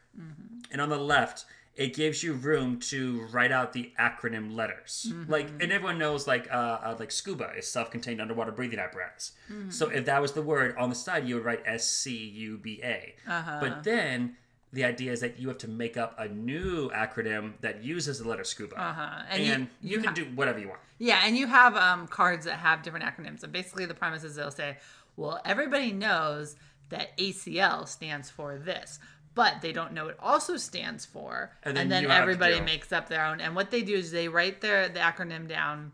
and on the left it gives you room to write out the acronym letters. Like, and everyone knows like uh, uh, like scuba is self-contained underwater breathing apparatus. So if that was the word on the side, you would write S C U B A. But then the idea is that you have to make up a new acronym that uses the letter scuba, Uh-huh. and, And you, you- you can ha- do whatever you want. Yeah, and you have um, cards that have different acronyms. And basically, the premise is they'll say, well, everybody knows that ACL stands for this, but they don't know it also stands for. And And then then, have to everybody makes up their own. And what they do is they write their the acronym down.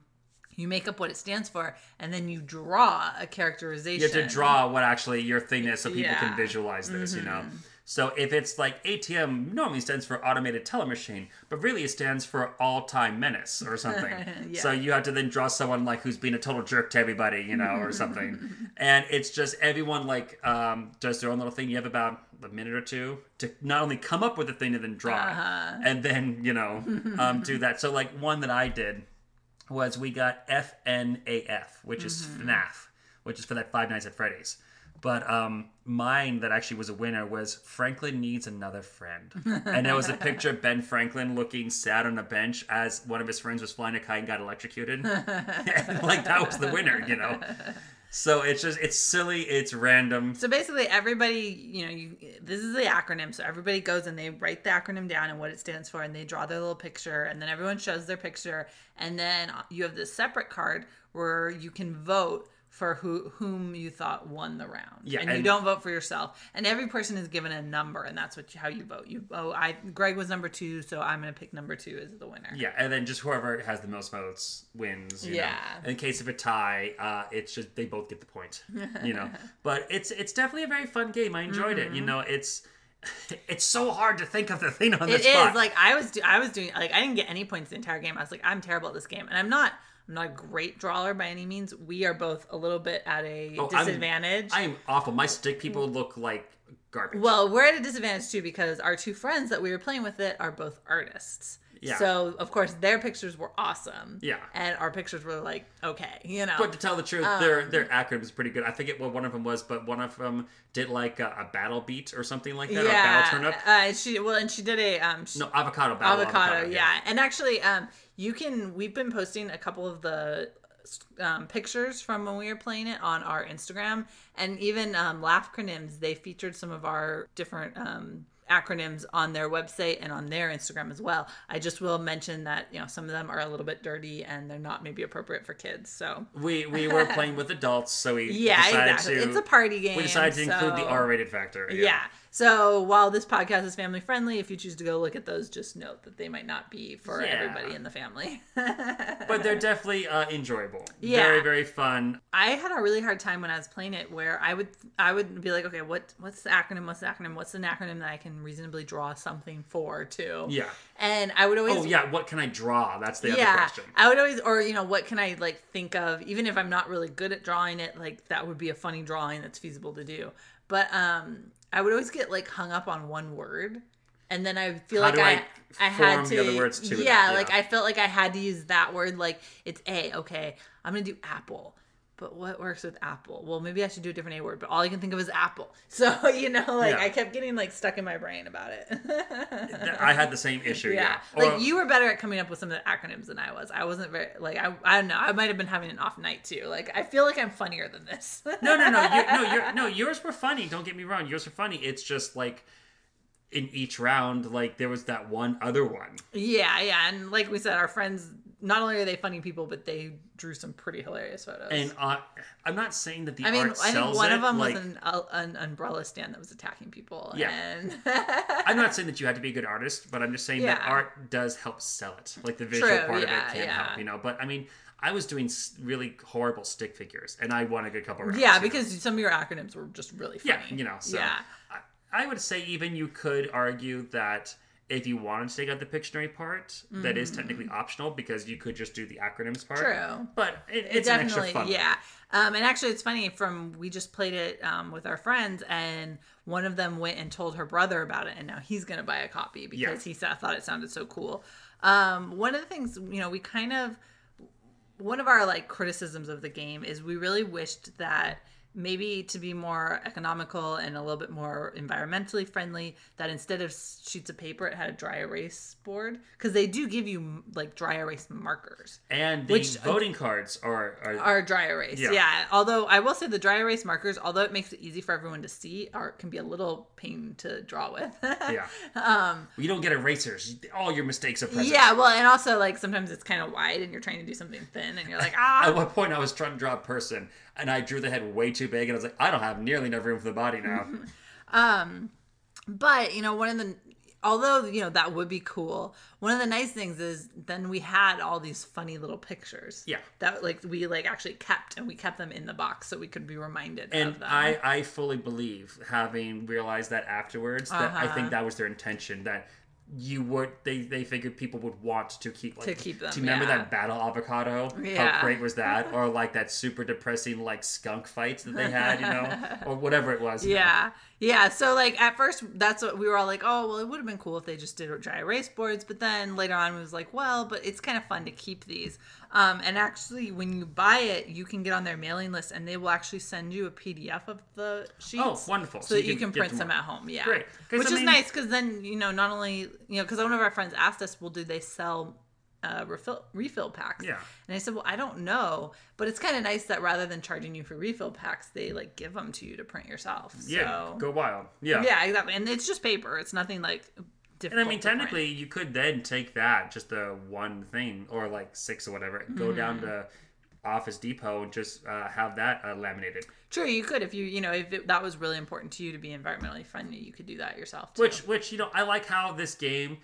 You make up what it stands for, and then you draw a characterization. You have to draw what actually your thing is so people can Yeah. Mm-hmm. visualize this, you know? So if it's like ATM normally stands for automated teller machine, but really it stands for all time menace or something. Yeah. So you have to then draw someone like who's being a total jerk to everybody, you know, or something. and it's just everyone like um, does their own little thing. You have about a minute or two to not only come up with a thing and then draw Uh-huh. it, and then you know um, do that. So like one that I did was we got FNAF, which is Mm-hmm. FNAF, which is for that Five Nights at Freddy's. But um, mine that actually was a winner was Franklin needs another friend, and there was a picture of Ben Franklin looking sad on a bench as one of his friends was flying a kite and got electrocuted. and, like that was the winner, you know. So it's just it's silly, it's random. So basically, everybody, you know, you this is the acronym. So everybody goes and they write the acronym down and what it stands for, and they draw their little picture, and then everyone shows their picture, and then you have this separate card where you can vote for who whom you thought won the round. Yeah, and, you don't vote for yourself. And every person is given a number, and that's what how you vote. You oh, I Greg was number two, so I'm gonna pick number two as the winner. Yeah, and then just whoever has the most votes wins. You Yeah. In case of a tie, uh, it's just they both get the point. You know, but it's it's definitely a very fun game. I enjoyed it. You Mm-hmm. know, it's it's so hard to think of the thing on the It is spot. like I was do- I was doing like I didn't get any points the entire game. I was like I'm terrible at this game, and I'm not. I'm not a great drawer by any means. We are both a little bit at a Oh, I'm- disadvantage. I am awful. My stick people look like garbage. well, we're at a disadvantage too because our two friends that we were playing with it are both artists. Yeah. So of course their pictures were awesome. Yeah. And our pictures were like okay, you know. But to tell the truth, Um, their their acronym is pretty good. I forget what one of them was, but one of them did like a, a battle beat or something like that, a battle turnip. Uh, she well, and she did a um. She, No, avocado battle. avocado, yeah. And actually, um, you can. We've been posting a couple of the um, pictures from when we were playing it on our Instagram, and even um, Laughcronyms. They featured some of our different um, acronyms on their website and on their Instagram as well. I just will mention that you know some of them are a little bit dirty and they're not maybe appropriate for kids. So We we were playing with adults, so we yeah, decided exactly. to. it's a party game. we decided to include the R-rated factor. yeah. So while this podcast is family friendly, if you choose to go look at those, just note that they might not be for Yeah. everybody in the family. but they're definitely uh, enjoyable. Yeah. Very very fun. I had a really hard time when I was playing it where I would I would be like, okay, what what's the acronym? What's the acronym? What's an acronym that I can reasonably draw something for too? Yeah. And I would always Oh yeah. What can I draw? That's the other yeah, question. I would always, or you know, what can I like think of? Even if I'm not really good at drawing it, like that would be a funny drawing that's feasible to do. But um, I would always get like hung up on one word, and then I feel How like I, I I, had to, the other words to yeah, that? like I felt like I had to use that word. Like it's a okay, I'm gonna do apple. But what works with apple? Well, maybe I should do a different A word, but all I can think of is apple. So, you know, like Yeah. I kept getting like stuck in my brain about it. I had the same issue. Yeah. Yeah. Like Or- you were better at coming up with some of the acronyms than I was. I wasn't very like I I don't know. I might have been having an off night too. Like I feel like I'm funnier than this. No, no, no, you, no, you're, no. Yours were funny. Don't get me wrong. Yours were funny. It's just like in each round, like there was that one other one. yeah, yeah. And like we said, our friends not only are they funny people, but they drew some pretty hilarious photos. And uh, I'm not saying that the I mean, art I think one it. of them like, was an, uh, an umbrella stand that was attacking people. Yeah. And I'm not saying that you had to be a good artist, but I'm just saying that art does help sell it. Like the visual True, part of it can yeah. help, you know. But I mean, I was doing really horrible stick figures, and I won a good couple rounds. yeah, you know. because some of your acronyms were just really funny. yeah, you know. So yeah. I, I would say even you could argue that if you wanted to take out the Pictionary part, that is technically optional because you could just do the acronyms part. Mm-hmm. True. But it, It it's an extra definitely, fun. yeah. Um, and actually, it's funny. From we just played it um, with our friends, and one of them went and told her brother about it, and now he's going to buy a copy because Yeah. he thought it sounded so cool. Um, one of the things, you know, we kind of one of our like criticisms of the game is we really wished that maybe to be more economical and a little bit more environmentally friendly that instead of sheets of paper it had a dry erase board because they do give you like dry erase markers And the Which- voting cards are, are, are dry erase Yeah. yeah. although i will say the dry erase markers although it makes it easy for everyone to see are can be a little pain to draw with yeah. um You don't get erasers. All your mistakes are present. yeah well and also like sometimes it's kind of wide and you're trying to do something thin and you're like ah At one point, I was trying to draw a person, and I drew the head way too big, and I was like, I don't have nearly enough room for the body now. Um, but you know, one of the although you know that would be cool. One of the nice things is then we had all these funny little pictures. Yeah. that like we like actually kept and we kept them in the box so we could be reminded And of them. I, I fully believe, having realized that afterwards, that I Uh-huh. think that was their intention. That you would, they, they figured people would want to keep like To keep them, Do you remember yeah. that battle avocado? Yeah. How great was that? or like that super depressing like skunk fight that they had, you know, or whatever it was. Yeah. know. Yeah. So like at first, that's what we were all like. Oh well, it would have been cool if they just did dry erase boards. But then later on, it was like, well, but it's kind of fun to keep these. Um, and actually, when you buy it, you can get on their mailing list, and they will actually send you a PDF of the sheets. Oh, wonderful. So, that you can, print them at home. Yeah, Great. Which I is nice because then you know not only you know because one of our friends asked us, well, do they sell uh, refill refill packs? Yeah. And I said, well, I don't know, but it's kind of nice that rather than charging you for refill packs, they like give them to you to print yourself. Yeah, So, go wild. Yeah. yeah, exactly. And it's just paper. It's nothing like difficult. And I mean, to print. technically, you could then take that, just the one thing, or like six or whatever, go Mm-hmm. down to Office Depot and just uh, have that uh, laminated. True, you could if you you know if it, that was really important to you to be environmentally friendly, you could do that yourself. Too. Which, which you know, I like how this game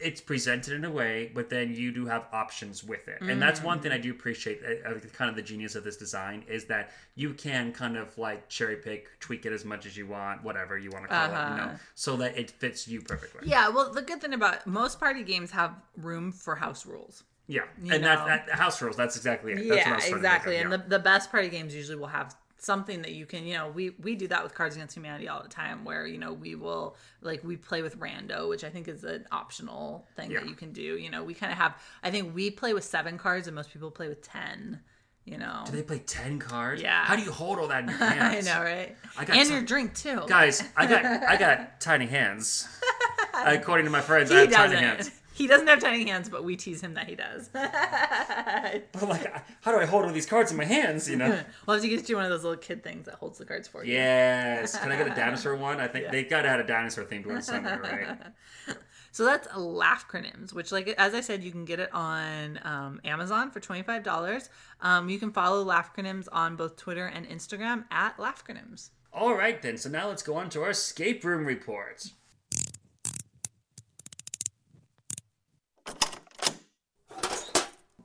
it's presented in a way, but then you do have options with it, and that's one Mm. thing I do appreciate. Uh, uh, kind of the genius of this design is that you can kind of like cherry pick, tweak it as much as you want, whatever you want to call it, you know, Uh-huh. so that it fits you perfectly. yeah, well, the good thing about most party games have room for house rules. Yeah, You and that, that house rules. That's exactly it. That's yeah, was trying to exactly. of, And the, the best party games usually will have something that you can, you know, we we do that with Cards Against Humanity all the time, where you know we will like we play with rando, which I think is an optional thing Yeah. that you can do. You know, we kind of have. I think we play with seven cards, and most people play with ten. You know, Do they play ten cards? Yeah. How do you hold all that in your hands? I know, right? I got and some- your drink too, Guys, I got I got tiny hands. According to my friends, I He have tiny doesn't. hands. He doesn't have tiny hands, but we tease him that he does. I'm like, how do I hold all these cards in my hands? You know. we'll have to get you one of those little kid things that holds the cards for you. Yes. Can I get a dinosaur one? I think Yeah. they gotta have a dinosaur themed one somewhere, right? So that's Laughcronyms, which, like as I said, you can get it on um, Amazon for twenty five dollars. Um, you can follow Laughcronyms on both Twitter and Instagram at Laughcronyms. All right then. So now let's go on to our escape room report.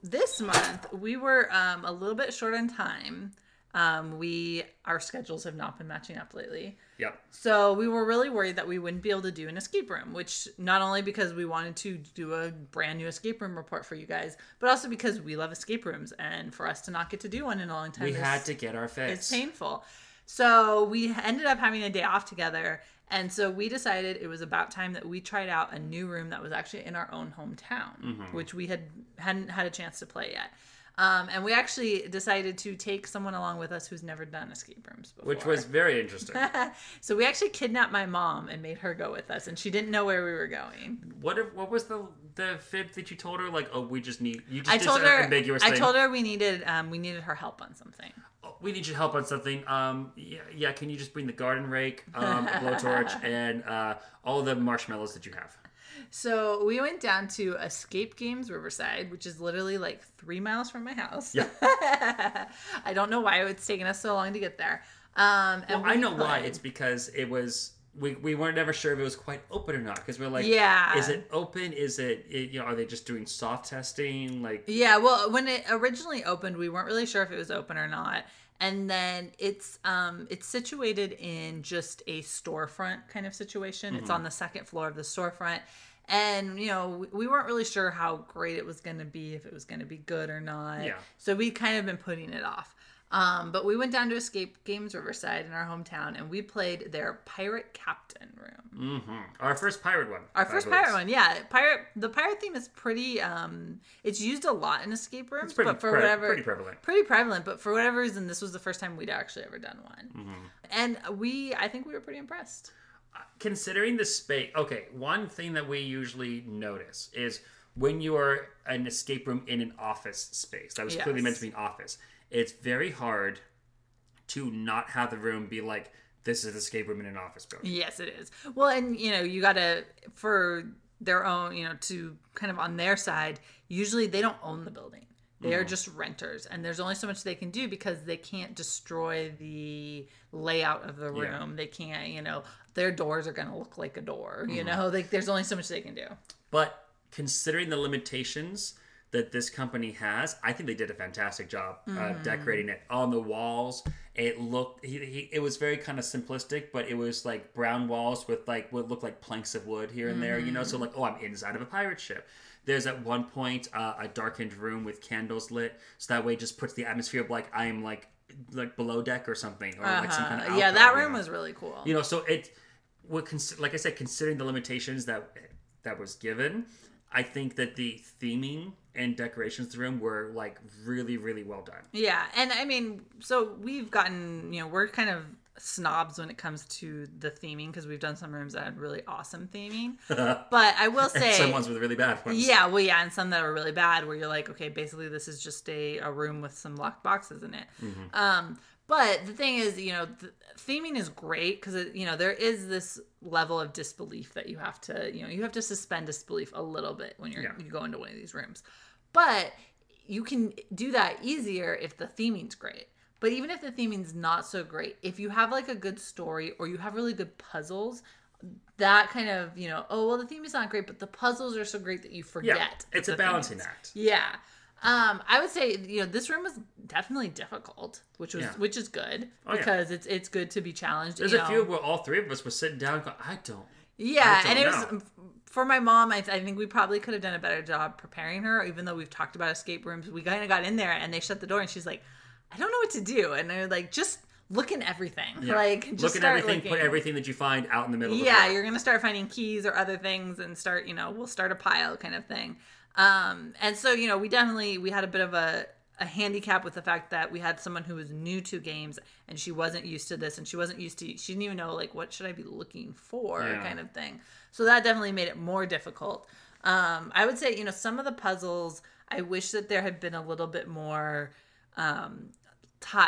This month we were um, a little bit short on time. Um, we our schedules have not been matching up lately. Yep. So we were really worried that we wouldn't be able to do an escape room, which not only because we wanted to do a brand new escape room report for you guys, but also because we love escape rooms and for us to not get to do one in a long time. We is- had to get our fix. It's painful. So we ended up having a day off together. And so we decided it was about time that we tried out a new room that was actually in our own hometown, Mm-hmm. which we had hadn't had a chance to play yet. Um, and we actually decided to take someone along with us who's never done escape rooms before. Which was very interesting. so we actually kidnapped my mom and made her go with us, and she didn't know where we were going. What if, what was the the fib that you told her? Like, oh, we just need you just I told her. ambiguous I thing. told her we needed um, we needed her help on something. "Oh, we need your help on something. Um, yeah, yeah. Can you just bring the garden rake, um, a blowtorch, and uh, all the marshmallows that you have? So we went down to Escape Games Riverside, which is literally like three miles from my house. Yeah. I don't know why it's taken us so long to get there. Um, and Well, I know why. It's because it was we, we weren't ever sure if it was quite open or not because we're like, Yeah. is it open? Is it, it you know are they just doing soft testing? Like, Yeah, well, when it originally opened, we weren't really sure if it was open or not. And then it's um it's situated in just a storefront kind of situation. It's Mm-hmm. on the second floor of the storefront. And you know, we- we weren't really sure how great it was going to be, if it was going to be good or not. Yeah. So we kind of been putting it off. Um, but we went down to Escape Games Riverside in our hometown, and we played their Pirate Captain room. hmm Our first pirate one. Our first pirate one, yeah. Pirate. The pirate theme is pretty. Um, it's used a lot in escape rooms, but for pre- whatever, pretty prevalent. pretty prevalent. But for whatever reason, this was the first time we'd actually ever done one, Mm-hmm. and we, I think we were pretty impressed. considering the space okay one thing that we usually notice is when you are an escape room in an office space that was clearly meant to be an office it's very hard to not have the room be like this is an escape room in an office building Yes, it is. Well, and you know, you got to for their own, you know, to kind of on their side. Usually, they don't own the building; they are mm-hmm. just renters, and there's only so much they can do because they can't destroy the layout of the room. Yeah. They can't, you know, their doors are going to look like a door. You mm-hmm. know, like there's only so much they can do. but considering the limitations that this company has i think they did a fantastic job uh, Mm-hmm. decorating it on the walls it looked he, he, it was very kind of simplistic but it was like brown walls with like what looked like planks of wood here and there you know so Mm-hmm. like oh i'm inside of a pirate ship there's at one point uh, a darkened room with candles lit so that way it just puts the atmosphere of like i'm like like below deck or something or like some kind of yeah, that you room know? was really cool. you know so it what cons- like i said considering the limitations that that was given i think that the theming and decorations of the room were like really really well done Yeah, and I mean, so we've gotten, you know, we're kind of snobs when it comes to the theming because we've done some rooms that had really awesome theming. but I will say, some ones with really bad ones yeah, well, yeah, and some that are really bad where you're like, okay, basically this is just a, a room with some locked boxes in it. Um, but the thing is, you know, the, theming is great because you know there is this level of disbelief that you have to, you know, you have to suspend disbelief a little bit when you're Yeah. you go into one of these rooms. But you can do that easier if the theming's great. But even if the theming's not so great, if you have like a good story or you have really good puzzles, that kind of, you know, oh well the theme is not great, but the puzzles are so great that you forget. yeah it's a balancing act Yeah. Um, I would say you know this room was definitely difficult, which was Yeah. which is good Oh, yeah. because it's it's good to be challenged. there's a know. few where all three of us were sitting down going i don't Yeah, I and it don't was for my mom. I, I think we probably could have done a better job preparing her. Even though we've talked about escape rooms, we kind of got in there and they shut the door, and she's like, "I don't know what to do," and they're like, "Just look in everything. yeah. Like, just look at everything put everything that you find out in the middle of the yeah, floor. you're gonna start finding keys or other things and start, you know, we'll start a pile kind of thing. Um, and so, you know, we definitely we had a bit of a a handicap with the fact that we had someone who was new to games and she wasn't used to this and she wasn't used to she didn't even know like what should I be looking for Yeah. kind of thing. So that definitely made it more difficult. Um, I would say, you know, some of the puzzles I wish that there had been a little bit more um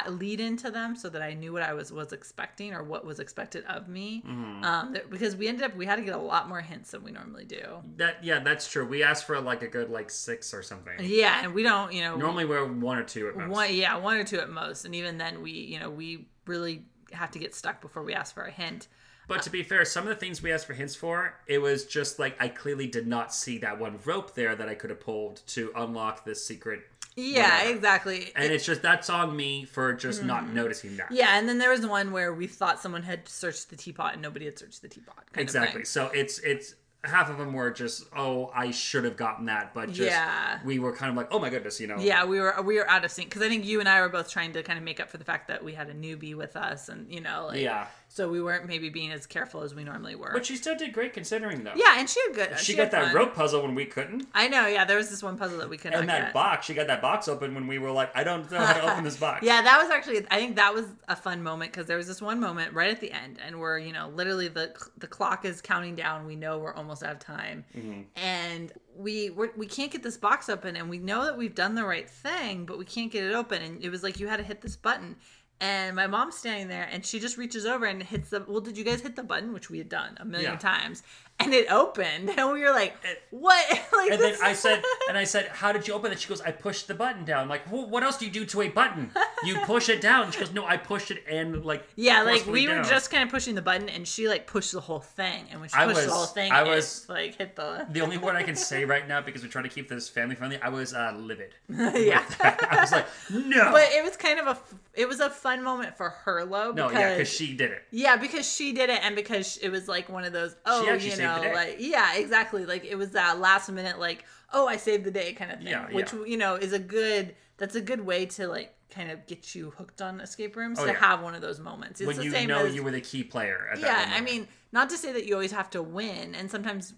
lead into them so that I knew what I was was expecting or what was expected of me. Mm-hmm. Um, th- because we ended up we had to get a lot more hints than we normally do. that yeah that's true we asked for like a good like six or something Yeah, and we don't, you know, normally we're one or two at most one yeah one or two at most, and even then we you know we really have to get stuck before we ask for a hint. But to be fair, some of the things we asked for hints for, it was just like I clearly did not see that one rope there that I could have pulled to unlock this secret. Yeah, Whatever. exactly. And it's just that's on me for just not noticing that. Mm-hmm. yeah, and then there was one where we thought someone had searched the teapot and nobody had searched the teapot. exactly. So it's it's half of them were just oh I should have gotten that, but just Yeah. we were kind of like oh my goodness, you know. Yeah, we were we were out of sync because I think you and I were both trying to kind of make up for the fact that we had a newbie with us, and you know, like, Yeah. So we weren't maybe being as careful as we normally were. But she still did great considering though. yeah, and she had good. She, had got that fun. rope puzzle when we couldn't. I know. Yeah, there was this one puzzle that we couldn't And that get. box, she got that box open when we were like, I don't know how to open this box. Yeah, that was actually. I think that was a fun moment because there was this one moment right at the end, and we're you know literally the the clock is counting down. We know we're almost out of time, Mm-hmm. and we we're, we can't get this box open, and we know that we've done the right thing, but we can't get it open. And it was like you had to hit this button. And my mom's standing there, and she just reaches over and hits the. Well, did you guys hit the button, which we had done a million Yeah. times, and it opened, and we were like, "What?" like And then I said, and I said, how did you open it? She goes, I pushed the button down. I'm like, well, what else do you do to a button? You push it down. She goes, no, I pushed it and like. Yeah, like we were just kind of pushing the button, and she like pushed the whole thing. And when she pushed was- the whole thing, I it, was- like hit the The only word I can say right now because we're trying to keep this family friendly, I was uh, livid. yeah. I was like, no. but it was kind of a it was a fun moment for her, though. no, Because, yeah, because she did it. yeah, because she did it, and because it was like one of those oh, actually you the know, like yeah, exactly. Like it was that last minute, like oh, I saved the day kind of thing, Yeah, which yeah. you know is a good. That's a good way to like kind of get you hooked on escape rooms Oh, to yeah. have one of those moments. It's when the you same know as you were the key player. At yeah. I mean, not to say that you always have to win, and sometimes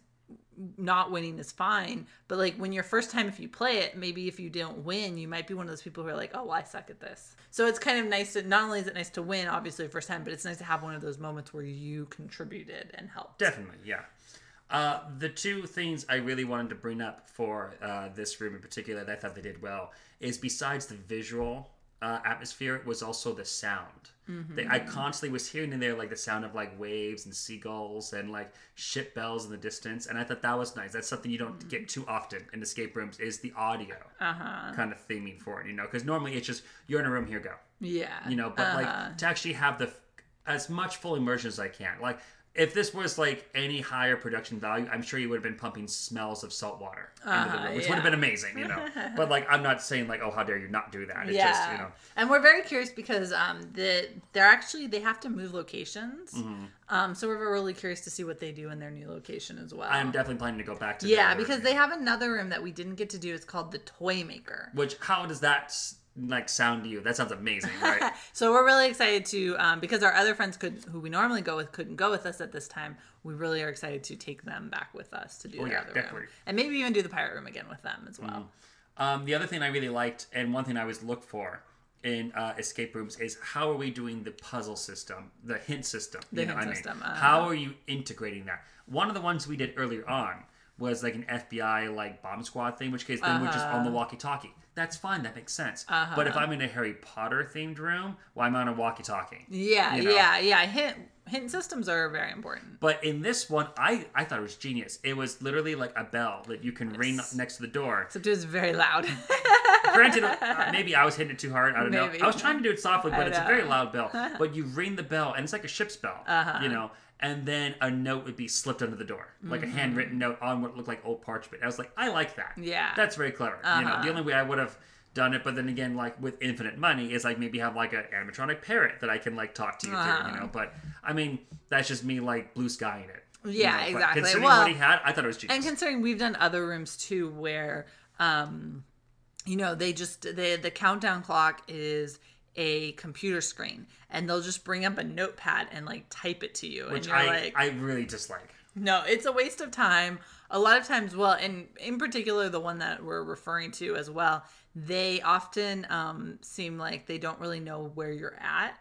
not winning is fine. But like when your first time, if you play it, maybe if you don't win, you might be one of those people who are like, "Oh, well, I suck at this." So it's kind of nice to not only is it nice to win, obviously first time, but it's nice to have one of those moments where you contributed and helped. Definitely, yeah. Uh, the two things I really wanted to bring up for uh, this room in particular that I thought they did well is besides the visual uh, atmosphere was also the sound. They, I constantly was hearing in there like the sound of like waves and seagulls and like ship bells in the distance, and I thought that was nice. That's something you don't get too often in escape rooms is the audio kind of theming for it, you know, because normally it's just you're in a room, here go, Yeah, you know but Uh-huh. like to actually have the as much full immersion as i can like if this was like any higher production value i'm sure you would have been pumping smells of salt water into the Uh-huh, room which yeah. would have been amazing you know but like i'm not saying like oh how dare you not do that it's yeah, just you know and we're very curious because um the they're actually they have to move locations. Mm-hmm. Um, so we're really curious to see what they do in their new location as well. i'm definitely planning to go back to yeah, because room. they have another room that we didn't get to do. It's called the Toy Maker. which how does that like sound to you that sounds amazing right So we're really excited to um, because our other friends could who we normally go with couldn't go with us at this time. We really are excited to take them back with us to do Oh, the yeah, other definitely. room, and maybe even do the pirate room again with them as well. Um, the other thing I really liked, and one thing I always look for in uh, escape rooms, is how are we doing the puzzle system, the hint system? The hint what I mean? system, uh-huh. How are you integrating that? One of the ones we did earlier on was like an FBI like bomb squad thing, which case then we're just Uh-huh. on the walkie-talkie. That's fine. That makes sense. But if I'm in a Harry Potter themed room, well, I'm on a walkie-talkie. Yeah, You know. yeah, yeah. Hint hint systems are very important. But in this one, I I thought it was genius. It was literally like a bell that you can ring next to the door, Except it was very loud. Granted, uh, maybe I was hitting it too hard. I don't Maybe. know. I was trying to do it softly, but it's a very loud bell. But you ring the bell, and it's like a ship's bell, Uh-huh. you know. And then a note would be slipped under the door, like a handwritten note on what looked like old parchment. I was like, I like that. Mm-hmm. Yeah. that's very clever. You know, Uh-huh. the only way I would have done it, but then again, like with infinite money, is like maybe have like an animatronic parrot that I can like talk to you Uh-huh. through. You know, but I mean, that's just me like blue skying it. you Yeah, know, exactly. Considering Well, what he had, I thought it was genius. and considering we've done other rooms too where um you know they just the the countdown clock is a computer screen and they'll just bring up a notepad and like type it to you which and you're I like I really dislike. no it's a waste of time a lot of times well and in particular the one that we're referring to as well they often um seem like they don't really know where you're at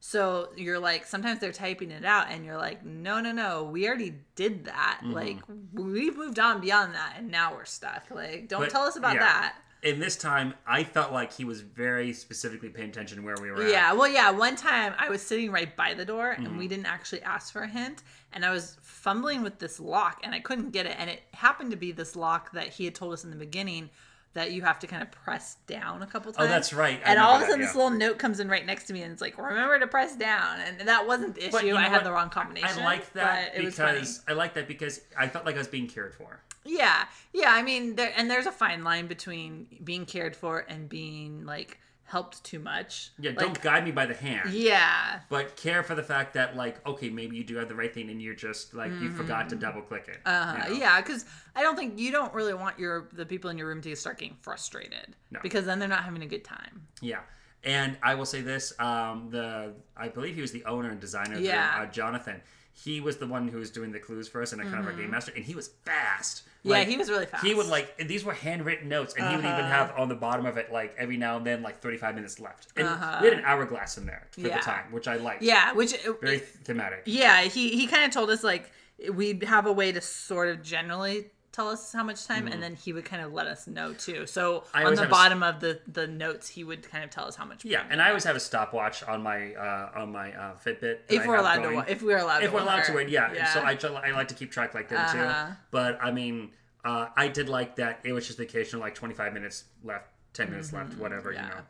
so you're like sometimes they're typing it out and you're like no no no we already did that Mm-hmm. like we've moved on beyond that and now we're stuck like don't But, tell us about yeah. that in this time, I felt like he was very specifically paying attention to where we were yeah at. well yeah one time i was sitting right by the door and Mm-hmm. we didn't actually ask for a hint and i was fumbling with this lock and i couldn't get it and it happened to be this lock that he had told us in the beginning that you have to kind of press down a couple times. Oh, that's right. I and all of a sudden, that, this little note comes in right next to me, and it's like, "Remember to press down." And that wasn't the issue. You know I had the wrong combination. I like that but it was funny. because I like that because I felt like I was being cared for. Yeah, yeah. I mean, there and there's a fine line between being cared for and being like helped too much. Yeah, Like, don't guide me by the hand. Yeah, But care for the fact that like, okay, maybe you do have the right thing and you're just like you forgot to double click it. uh, you know? yeah. Because I don't think you don't really want your the people in your room to start getting frustrated No. because then they're not having a good time. Yeah. And I will say this: um, the I believe he was the owner and designer, of the Yeah. uh, Jonathan. He was the one who was doing the clues for us and a kind of our game master, and he was fast. Mm-hmm. Yeah, Like, he was really fast. He would like and these were handwritten notes, and he would even Uh-huh. have on the bottom of it like every now and then like thirty five minutes left. And Uh-huh. we had an hourglass in there for Yeah. the time, which I liked. Yeah, which very thematic. Yeah, he he kind of told us like we have a way to sort of generally tell us how much time, and then he would kind of let us know too. So Mm-hmm. I on the have a s- bottom of the the notes, he would kind of tell us how much. Yeah, and I always have a stopwatch on my uh, on my uh, Fitbit. if we're allowed to, going. wa- if we're allowed, to. if to we're allowed to wait, yeah. So I, I like to keep track like that Uh-huh. too. But I mean, uh, I did like that. It was just the occasional like 25 minutes left, 10 minutes left, whatever Mm-hmm. yeah. you know.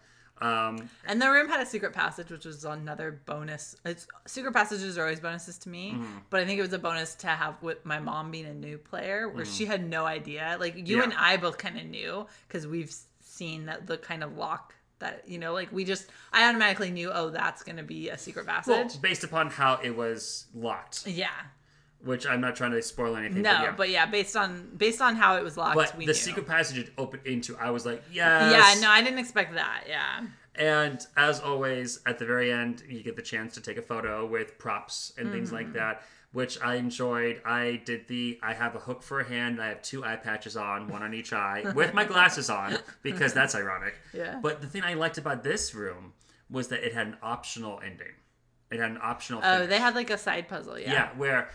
Um, And the room had a secret passage, which was another bonus. It's secret passages are always bonuses to me, Mm-hmm. but I think it was a bonus to have with my mom being a new player, where she had no idea. Like you. Yeah. and I both kind of knew because we've seen that the kind of lock that you know, like we just I automatically knew, oh, that's going to be a secret well, passage. based upon how it was locked, yeah, which I'm not trying to spoil anything. no, but yeah. but yeah, based on based on how it was locked, But we the knew. secret passage it opened into, I was like, yes. Yeah, no, I didn't expect that. Yeah, And as always, at the very end, you get the chance to take a photo with props and things like Mm-hmm. that, which I enjoyed. I did the I have a hook for a hand, I have two eye patches on, one on each eye, with my glasses on, because that's ironic. Yeah. But the thing I liked about this room was that it had an optional ending. It had an optional Oh, they had like a side puzzle. Yeah. Yeah, where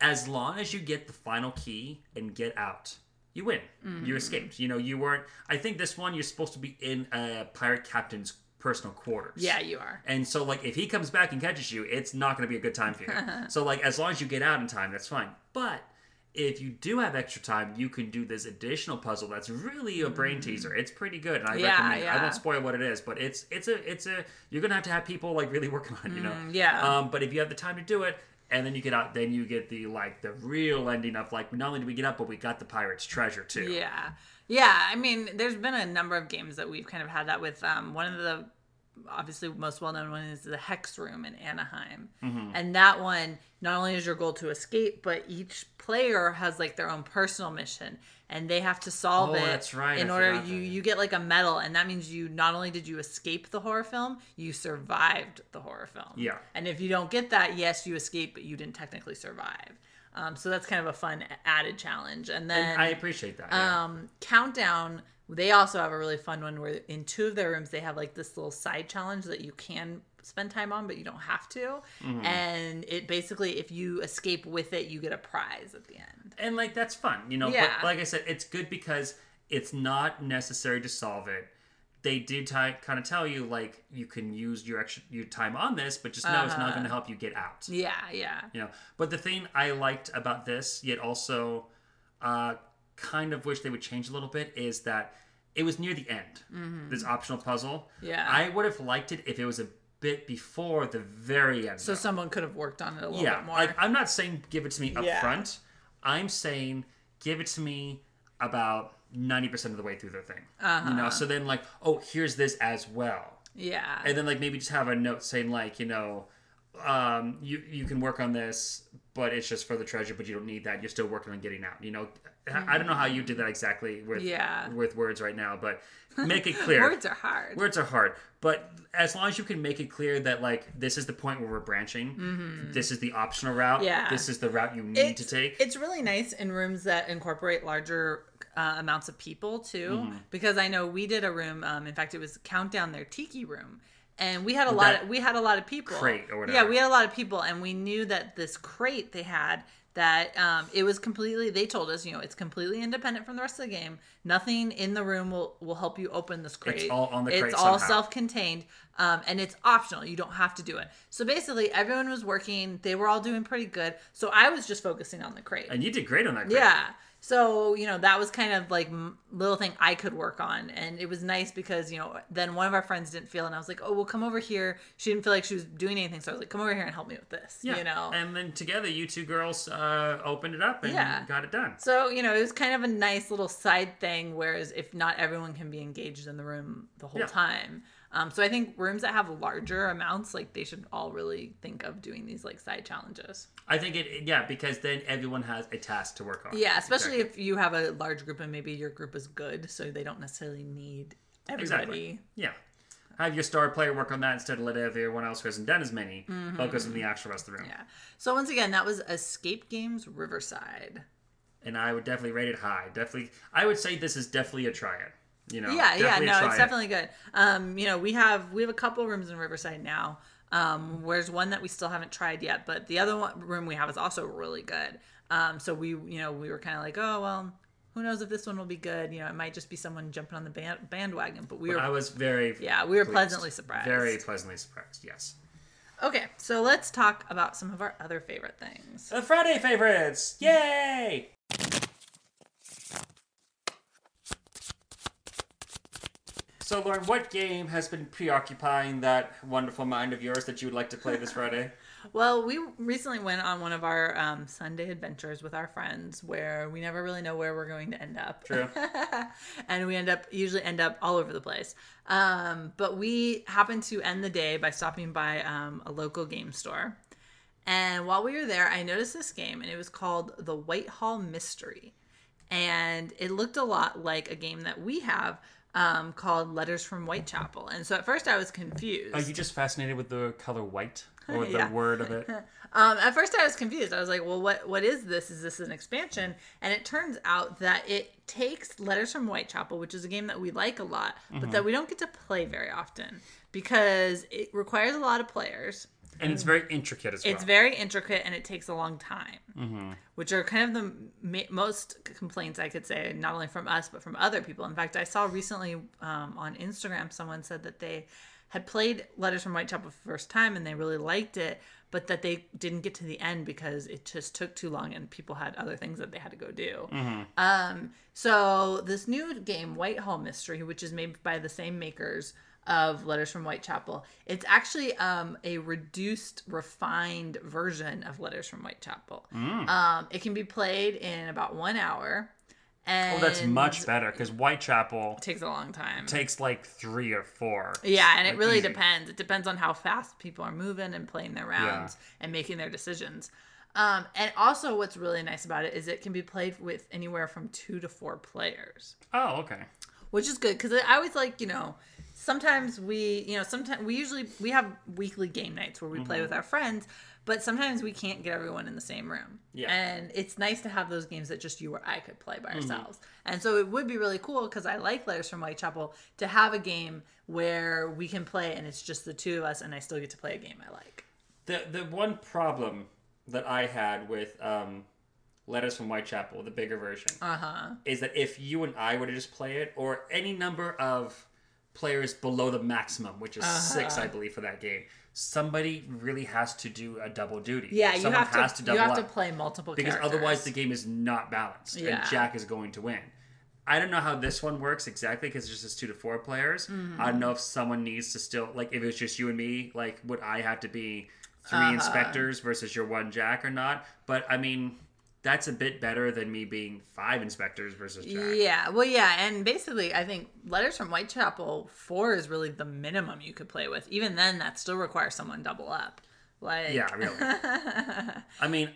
as long as you get the final key and get out, you win. Mm-hmm. You escaped. You know, you weren't. I think this one you're supposed to be in a pirate captain's personal quarters. Yeah, you are. And so, like, if he comes back and catches you, it's not going to be a good time for you. so, like, as long as you get out in time, that's fine. But if you do have extra time, you can do this additional puzzle that's really a brain teaser. It's pretty good, and I Mm. Yeah, recommend it. I won't spoil what it is, but it's it's a it's a you're gonna have to have people like really working on it, you know. Mm, yeah. Um, but if you have the time to do it, and then you get out, then you get the like the real ending of like not only did we get up, but we got the pirate's treasure too. Yeah. Yeah. I mean, there's been a number of games that we've kind of had that with. Um, one of the obviously most well known one is the Hex Room in Anaheim. Mm-hmm. And that one, not only is your goal to escape, but each player has like their own personal mission and they have to solve Oh, it that's right. in I order you that. you get like a medal and that means you not only did you escape the horror film you survived the horror film Yeah. and if you don't get that yes you escape but you didn't technically survive um, so that's kind of a fun added challenge and then And I appreciate that. yeah. um, Countdown, they also have a really fun one where in two of their rooms they have like this little side challenge that you can spend time on, but you don't have to. Mm-hmm. And it basically, if you escape with it, you get a prize at the end. and like that's fun, you know. Yeah. But like I said, it's good because it's not necessary to solve it. They did t- kind of tell you like you can use your extra your time on this, but just know it's not Uh-huh. going to help you get out. Yeah, yeah. You know. But the thing I liked about this, yet also uh, kind of wish they would change a little bit, is that it was near the end. This optional puzzle. Mm-hmm. Yeah. I would have liked it if it was a bit before the very end. So though. someone could have worked on it a little yeah, bit more. like I'm not saying give it to me up Yeah. front. I'm saying give it to me about 90% of the way through the thing. Uh-huh. You know, so then like, oh, here's this as well. yeah. And then like maybe just have a note saying like, you know, um, you you can work on this, but it's just for the treasure, but you don't need that. You're still working on getting out. You know, I I don't know how you did that exactly with Yeah. with words right now, but make it clear. Words are hard. Words are hard, but as long as you can make it clear that like this is the point where we're branching, this is the optional route, Mm-hmm. Yeah. this is the route you need it's, to take. It's really nice in rooms that incorporate larger uh, amounts of people too, Mm-hmm. because I know we did a room. Um, in fact, it was countdown their tiki room, and we had a lot. Of, we had a lot of people. crate or Yeah, we had a lot of people, and we knew that this crate they had that um, it was completely. They told us, you know, it's completely independent from the rest of the game. Nothing in the room will will help you open this crate. It's all on the crate It's all self-contained, um, and it's optional. You don't have to do it. So basically, everyone was working. They were all doing pretty good. So I was just focusing on the crate. and you did great on that. Crate. Yeah. So, you know, that was kind of like little thing I could work on. And it was nice because, you know, then one of our friends didn't feel, and I was like, oh, well, come over here. She didn't feel like she was doing anything. So I was like, come over here and help me with this, Yeah. you know? And then together, you two girls uh, opened it up and Yeah. got it done. so, you know, it was kind of a nice little side thing. Whereas if not everyone can be engaged in the room the whole Yeah. time. Um, so I think rooms that have larger amounts, like they should all really think of doing these like side challenges. I think it, yeah, because then everyone has a task to work on. Yeah, especially Exactly. if you have a large group and maybe your group is good, so they don't necessarily need everybody. Exactly. Yeah. Have your star player work on that instead of let everyone else who hasn't done as many focus on the actual rest of the room. Mm-hmm. Yeah. So once again, that was Escape Games Riverside. And I would definitely rate it high. Definitely, I would say this is definitely a try it. You know, Yeah, yeah, no, it's it. definitely good. Um, you know, we have we have a couple rooms in Riverside now. Um, where's one that we still haven't tried yet, but the other one, room we have is also really good. Um, so we, you know, we were kind of like, oh well, who knows if this one will be good? You know, it might just be someone jumping on the band- bandwagon. But we were, I was very yeah, we were pleased. pleasantly surprised. Very pleasantly surprised. Yes. Okay, so let's talk about some of our other favorite things. The Friday favorites! Yay! So, Lauren, what game has been preoccupying that wonderful mind of yours that you would like to play this Friday? Well, we recently went on one of our um, Sunday adventures with our friends where we never really know where we're going to end up. True. and we end up usually end up all over the place. Um, but we happened to end the day by stopping by um, a local game store. And while we were there, I noticed this game, and it was called the Whitehall Mystery. And it looked a lot like a game that we have um, called Letters from Whitechapel. And so at first I was confused. Are you just fascinated with the color white or Yeah. the word of it? Um, at first, I was confused. I was like, "Well, what what is this? Is this an expansion?" And it turns out that it takes Letters from Whitechapel, which is a game that we like a lot, but that we don't get to play very often because it requires a lot of players. And it's very intricate as well. It's very intricate and it takes a long time, which are kind of the ma- most complaints I could say, not only from us but from other people. In fact, I saw recently um, on Instagram someone said that they had played Letters from Whitechapel for the first time and they really liked it, but that they didn't get to the end because it just took too long and people had other things that they had to go do. Um, so this new game, Whitehall Mystery, which is made by the same makers of Letters from Whitechapel, it's actually um, a reduced, refined version of Letters from Whitechapel. Um, it can be played in about one hour. And oh, that's much better because Whitechapel takes a long time. takes like three or four. Yeah, and it really easy. depends. It depends on how fast people are moving and playing their rounds and making their decisions. Um, and also, what's really nice about it is it can be played with anywhere from two to four players, Oh, okay. which is good because I always like, you know, sometimes we, you know, sometimes we usually we have weekly game nights where we play Mm-hmm. with our friends, but sometimes we can't get everyone in the same room. Yeah. And it's nice to have those games that just you or I could play Mm-hmm. by ourselves. And so it would be really cool because I like Letters from Whitechapel to have a game where we can play and it's just the two of us and I still get to play a game I like. The the one problem that I had with um, Letters from Whitechapel, the bigger version, Uh huh. is that if you and I were to just play it, or any number of players below the maximum, which is six, Uh-huh. I believe, for that game, somebody really has to do a double duty. Yeah, you have to, has to you double have up. to play multiple because characters. otherwise the game is not balanced Yeah. and Jack is going to win. I don't know how this one works exactly because it's just two to four players. Mm-hmm. I don't know if someone needs to still like if it was just you and me, like would I have to be 3 Uh-huh. inspectors versus your one Jack or not? But I mean, that's a bit better than me being five inspectors versus Jack. Yeah, well, yeah, and basically, I think Letters from Whitechapel four is really the minimum you could play with. Even then, that still requires someone double up. Like, Yeah, really. I mean,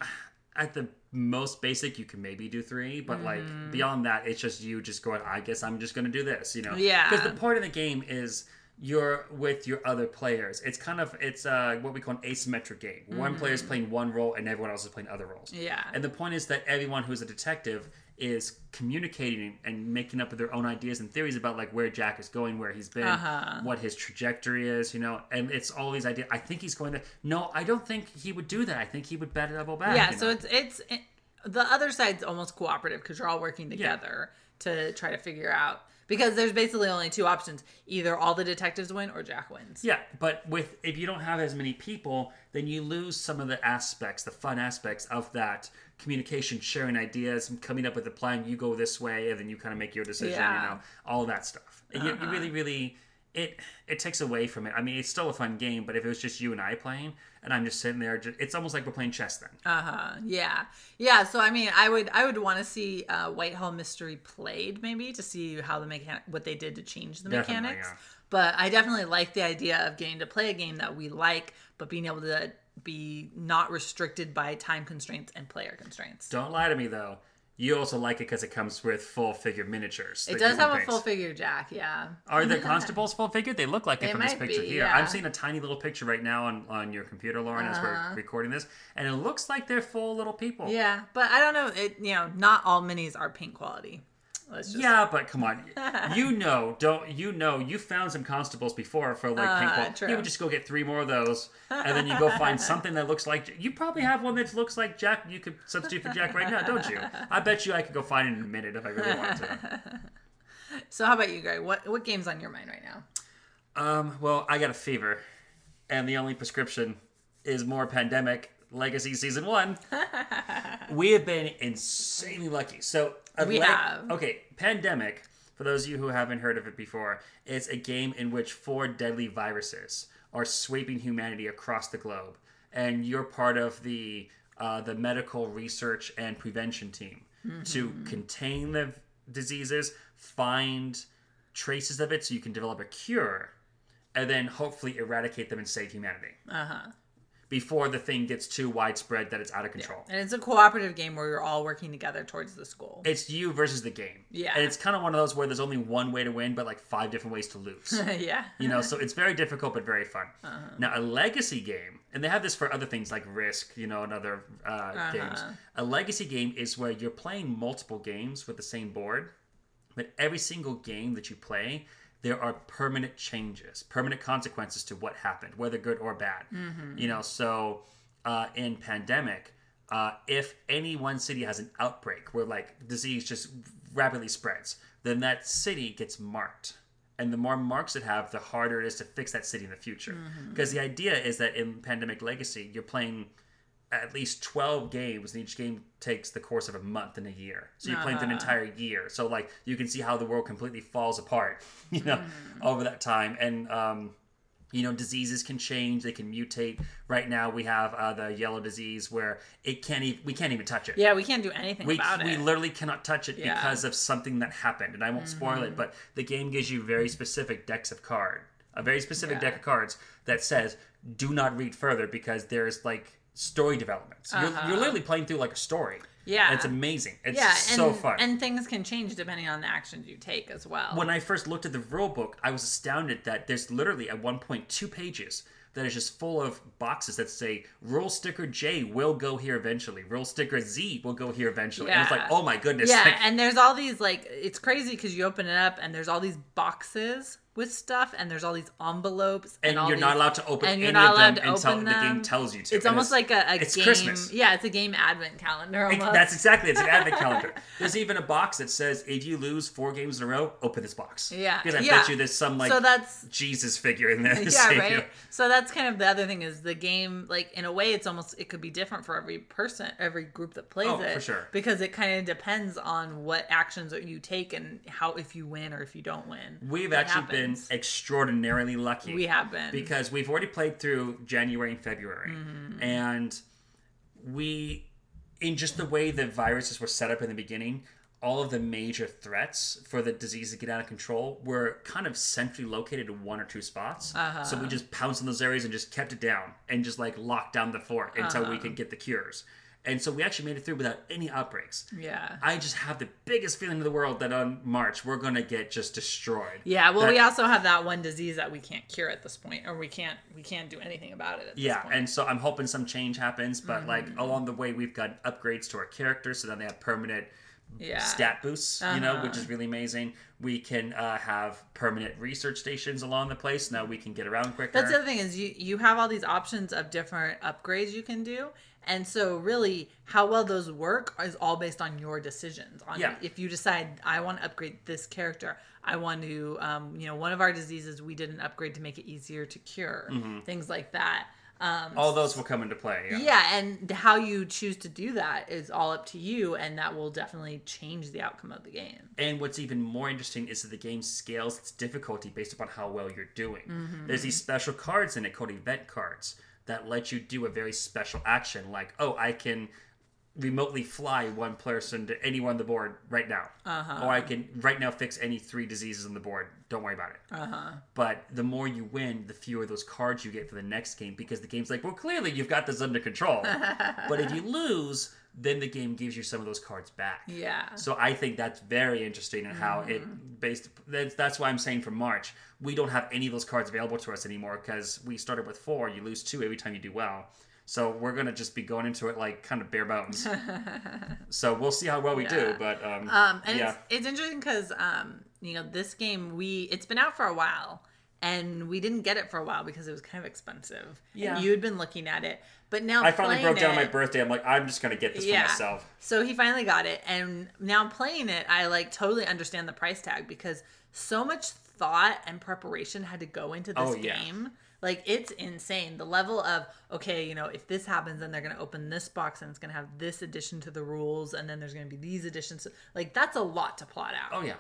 at the most basic, you can maybe do three, but like Mm-hmm. beyond that, it's just you just going. I guess I'm just gonna do this, you know? Yeah. Because the point of the game is you're with your other players. It's kind of it's uh, what we call an asymmetric game. One player is playing one role and everyone else is playing other roles. Mm-hmm. Yeah. And the point is that everyone who's a detective is communicating and making up their own ideas and theories about like where Jack is going, where he's been, Uh-huh. what his trajectory is, you know, and it's all these ideas. I think he's going to. No, I don't think he would do that. I think he would bet double back. yeah. So know? it's it's it, the other side's almost cooperative because you're all working together to try to figure out. Because there's basically only two options: either all the detectives win or Jack wins. Yeah, but with if you don't have as many people, then you lose some of the aspects, the fun aspects of that communication, sharing ideas, coming up with a plan. You go this way, and then you kind of make your decision. Yeah. You know, all that stuff. You it uh-huh. really, really, it it takes away from it. I mean, it's still a fun game, but if it was just you and I playing, and I'm just sitting there, just, it's almost like we're playing chess then. Uh huh. Yeah. Yeah. So I mean, I would I would want to see uh, Whitehall Mystery played maybe to see how the mechan what they did to change the Definitely, mechanics. yeah. But I definitely like the idea of getting to play a game that we like, but being able to be not restricted by time constraints and player constraints. Don't lie to me though. You also like it because it comes with full figure miniatures. It does have a full figure Jack. Yeah. Are the constables full figure? They look like it They from this picture be, here. yeah. I'm seeing a tiny little picture right now on, on your computer, Lauren, as we're recording this, and it looks like they're full little people. Uh-huh. Yeah, but I don't know. It you know, not all minis are paint quality. Just Yeah, but come on, you know, don't you know? You found some constables before for like Uh, paintball. true. You would just go get three more of those, and then you go find something that looks like. You probably have one that looks like Jack. You could substitute for Jack right now, don't you? I bet you I could go find it in a minute if I really wanted to. So how about you, Greg? What what game's on your mind right now? Um, well, I got a fever, and the only prescription is more pandemic legacy season one. we have been insanely lucky. So We have. Okay, pandemic. For those of you who haven't heard of it before, it's a game in which four deadly viruses are sweeping humanity across the globe, and you're part of the uh, the medical research and prevention team to contain the diseases, find traces of it, so you can develop a cure, and then hopefully eradicate them and save humanity. Uh huh. Before the thing gets too widespread that it's out of control. And it's a cooperative game where you're all working together towards this goal. It's you versus the game. Yeah. And it's kind of one of those where there's only one way to win, but like five different ways to lose. yeah. you know, so it's very difficult but very fun. Uh-huh. Now, a legacy game, and they have this for other things like Risk, you know, and other uh, Uh-huh. games. A legacy game is where you're playing multiple games with the same board, but every single game that you play, there are permanent changes, permanent consequences to what happened, whether good or bad. Mm-hmm. You know, so uh, in pandemic, uh, if any one city has an outbreak where like disease just rapidly spreads, then that city gets marked. And the more marks it have, the harder it is to fix that city in the future. Because the idea is that in Pandemic Legacy, you're playing at least 12 games and each game takes the course of a month and a year. So you're playing through an entire year. So like you can see how the world completely falls apart you know over that time. And um you know diseases can change. They can mutate. Right now we have uh, the yellow disease where it can't even we can't even touch it. Yeah, we can't do anything we, about we it. literally cannot touch it Yeah. Because of something that happened and i won't spoil it but the game gives you very specific decks of card a very specific Yeah. deck of cards that says do not read further because there's like story developments you're, you're literally playing through like a story Uh-huh. Yeah. it's amazing it's yeah, and, so fun And things can change depending on the actions you take as well. when I first looked at the rule book, I was astounded that there's literally at one point two pages that is just full of boxes that say rule sticker J will go here eventually, rule sticker Z will go here eventually. Yeah. And it's like, oh my goodness. yeah, like, and there's all these like it's crazy because you open it up and there's all these boxes with stuff and there's all these envelopes and all you're not allowed to open and you're not of allowed them to until open the game tells you to. It's And almost like a, a it's game. Christmas. Yeah, it's a game advent calendar It- That's exactly it's an advent calendar. There's even a box that says if you lose four games in a row, open this box. Yeah, because I yeah. bet you there's some like so that's Jesus figure in there. yeah right you. so that's kind of the other thing is the game like in a way it's almost it could be different for every person every group that plays it. Oh, it for sure. because it kind of depends on what actions you take and how if you win or if you don't win We've actually happens. been extraordinarily lucky. we have been because we've already played through January and February, Mm-hmm. and we, in just the way the viruses were set up in the beginning, all of the major threats for the disease to get out of control were kind of centrally located in one or two spots. Uh-huh. So we just pounced on those areas and just kept it down and just like locked down the fort until Uh-huh. we could get the cures. And so we actually made it through without any outbreaks. yeah I just have the biggest feeling in the world that on March we're gonna get just destroyed. yeah well That- we also have that one disease that we can't cure at this point or we can't we can't do anything about it at Yeah, this point. and so I'm hoping some change happens, but like Mm-hmm. along the way, we've got upgrades to our characters, so then they have permanent yeah stat boosts, you know, Uh-huh. which is really amazing. We can uh, have permanent research stations along the place. Now we can get around quicker. That's the other thing is you you have all these options of different upgrades you can do, and so really how well those work is all based on your decisions. On Yeah. if you decide I want to upgrade this character, I want to, um, you know, one of our diseases we did an upgrade to make it easier to cure, things like that. Um, All those will come into play. Yeah. yeah, and how you choose to do that is all up to you, and that will definitely change the outcome of the game. And what's even more interesting is that the game scales its difficulty based upon how well you're doing. Mm-hmm. There's these special cards in it called event cards that let you do a very special action, like, oh, I can remotely fly one person to anyone on the board right now. Uh-huh. Or I can right now fix any three diseases on the board. Don't worry about it. Uh-huh. But the more you win, the fewer those cards you get for the next game because the game's like, well, clearly you've got this under control. but if you lose, then the game gives you some of those cards back. Yeah. So I think that's very interesting in how Mm-hmm. it based. That's, that's why I'm saying for March we don't have any of those cards available to us anymore because we started with four. You lose two every time you do well. So we're gonna just be going into it like kind of bare bones. so we'll see how well we do. But um, Um, and yeah, it's, it's interesting because um, you know this game we it's been out for a while and we didn't get it for a while because it was kind of expensive. Yeah. and you had been looking at it, but now I finally broke down on my birthday. I'm like, I'm just gonna get this Yeah. for myself. So he finally got it, and now playing it, I like totally understand the price tag because so much thought and preparation had to go into this Oh, yeah. game. Like it's insane. The level of okay, you know, if this happens, then they're gonna open this box and it's gonna have this addition to the rules, and then there's gonna be these additions. Like that's a lot to plot out. Oh yeah,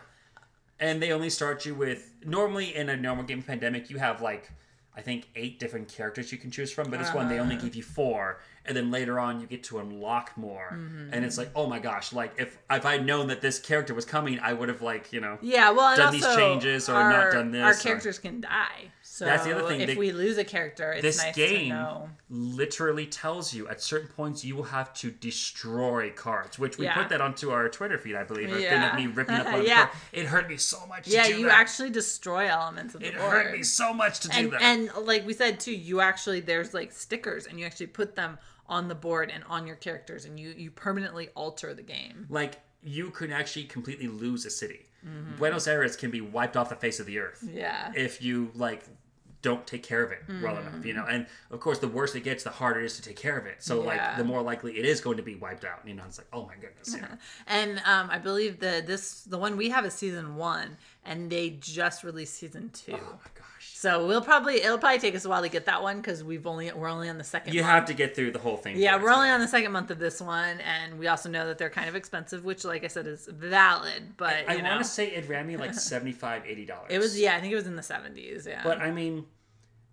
and they only start you with normally in a normal game pandemic you have like I think eight different characters you can choose from, but this one they only Uh-huh. give you four, and then later on you get to unlock more, Mm-hmm. and it's like oh my gosh, like if if I'd known that this character was coming, I would have like you know Yeah, well, Done these changes or our, not done this Our or- characters can die, So That's the other thing, If they- we lose a character, it's this nice to game know. literally tells you at certain points you will have to destroy cards, which we Yeah. put that onto our Twitter feed, I believe. Yeah. of me ripping up one Yeah. It hurt me so much. To Yeah, you that. actually destroy elements of the It board. hurt me so much to do and that. and like we said too, you actually there's like stickers, and you actually put them on the board and on your characters, and you you permanently alter the game. like you could actually completely lose a city. Mm-hmm. Buenos Aires can be wiped off the face of the earth Yeah. if you like don't take care of it well Mm-hmm. enough, you know. And of course, the worse it gets, the harder it is to take care of it. So like the more likely it is going to be wiped out. You know, it's like oh my goodness. You know? And um, I believe the this the one we have is season one, and they just released season two. oh my gosh. So we'll probably it'll probably take us a while to get that one because we've only we're only on the second. You month. have to get through the whole thing. Yeah, first. we're only on the second month of this one, and we also know that they're kind of expensive, which, like I said, is valid. But I you know, want to say it ran me like 75 80 dollars. it was yeah, I think it was in the seventies. Yeah, But I mean,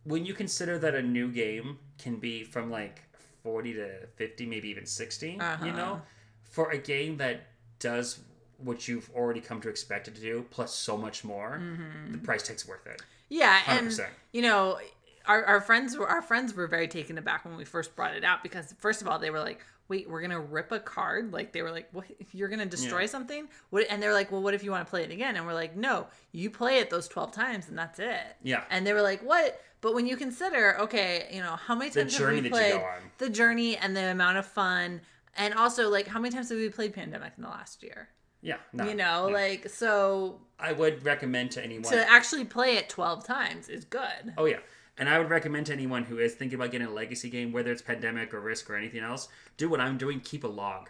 when you consider that a new game can be from like 40 to 50, maybe even 60, you Uh-huh. know, for a game that does what you've already come to expect it to do, plus so much more, Mm-hmm. the price tag's worth it. Yeah, and 100%. you know, our, our friends were our friends were very taken aback when we first brought it out because first of all they were like, "Wait, we're gonna rip a card?" Like they were like, "What? You're gonna destroy Yeah. something?" What? And they're like, "Well, what if you want to play it again?" And we're like, "No, you play it those twelve times and that's it." Yeah. And they were like, "What?" But when you consider, okay, you know, how many times have we that you go played the journey and the amount of fun, and also like how many times have we played Pandemic in the last year? Yeah. No, you know, no. like so I would recommend to anyone. to actually play it twelve times is good. Oh yeah. And I would recommend to anyone who is thinking about getting a legacy game, whether it's Pandemic or Risk or anything else, do what I'm doing. Keep a log.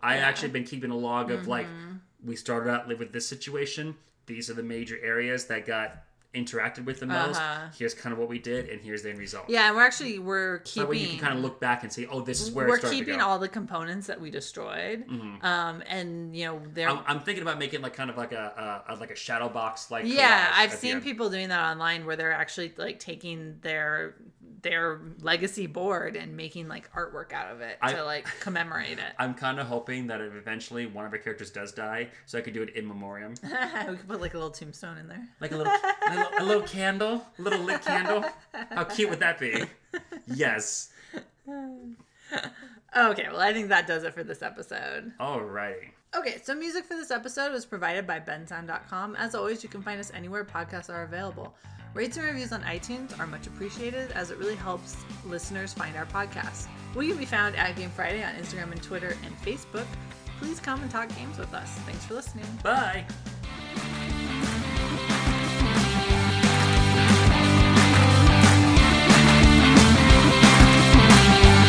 I actually been keeping a log of like Mm-hmm. we started out live with this situation. These are the major areas that got interacted with the most. Uh-huh. Here's kind of what we did, and here's the end result. Yeah, and we're actually we're That keeping way you can kind of look back and say, oh, this is where we're it keeping. Mm-hmm. all the components that we destroyed. Um, and you know they're I'm, I'm thinking about making like kind of like a, a, a like a shadow box like yeah, I've seen people doing that online where they're actually like taking their their legacy board and making like artwork out of it I- to like commemorate it. I'm kind of hoping that if eventually one of our characters does die, so I could do it in memoriam. we could put like a little tombstone in there. Like a little, a little, a little candle, a little lit candle. How cute would that be? Yes. Okay, well I think that does it for this episode. Alrighty. Okay, so music for this episode was provided by bensound.com. As always, you can find us anywhere podcasts are available. Rates and reviews on iTunes are much appreciated as it really helps listeners find our podcast. We can be found at Game Friday on Instagram and Twitter and Facebook. Please come and talk games with us. Thanks for listening. Bye.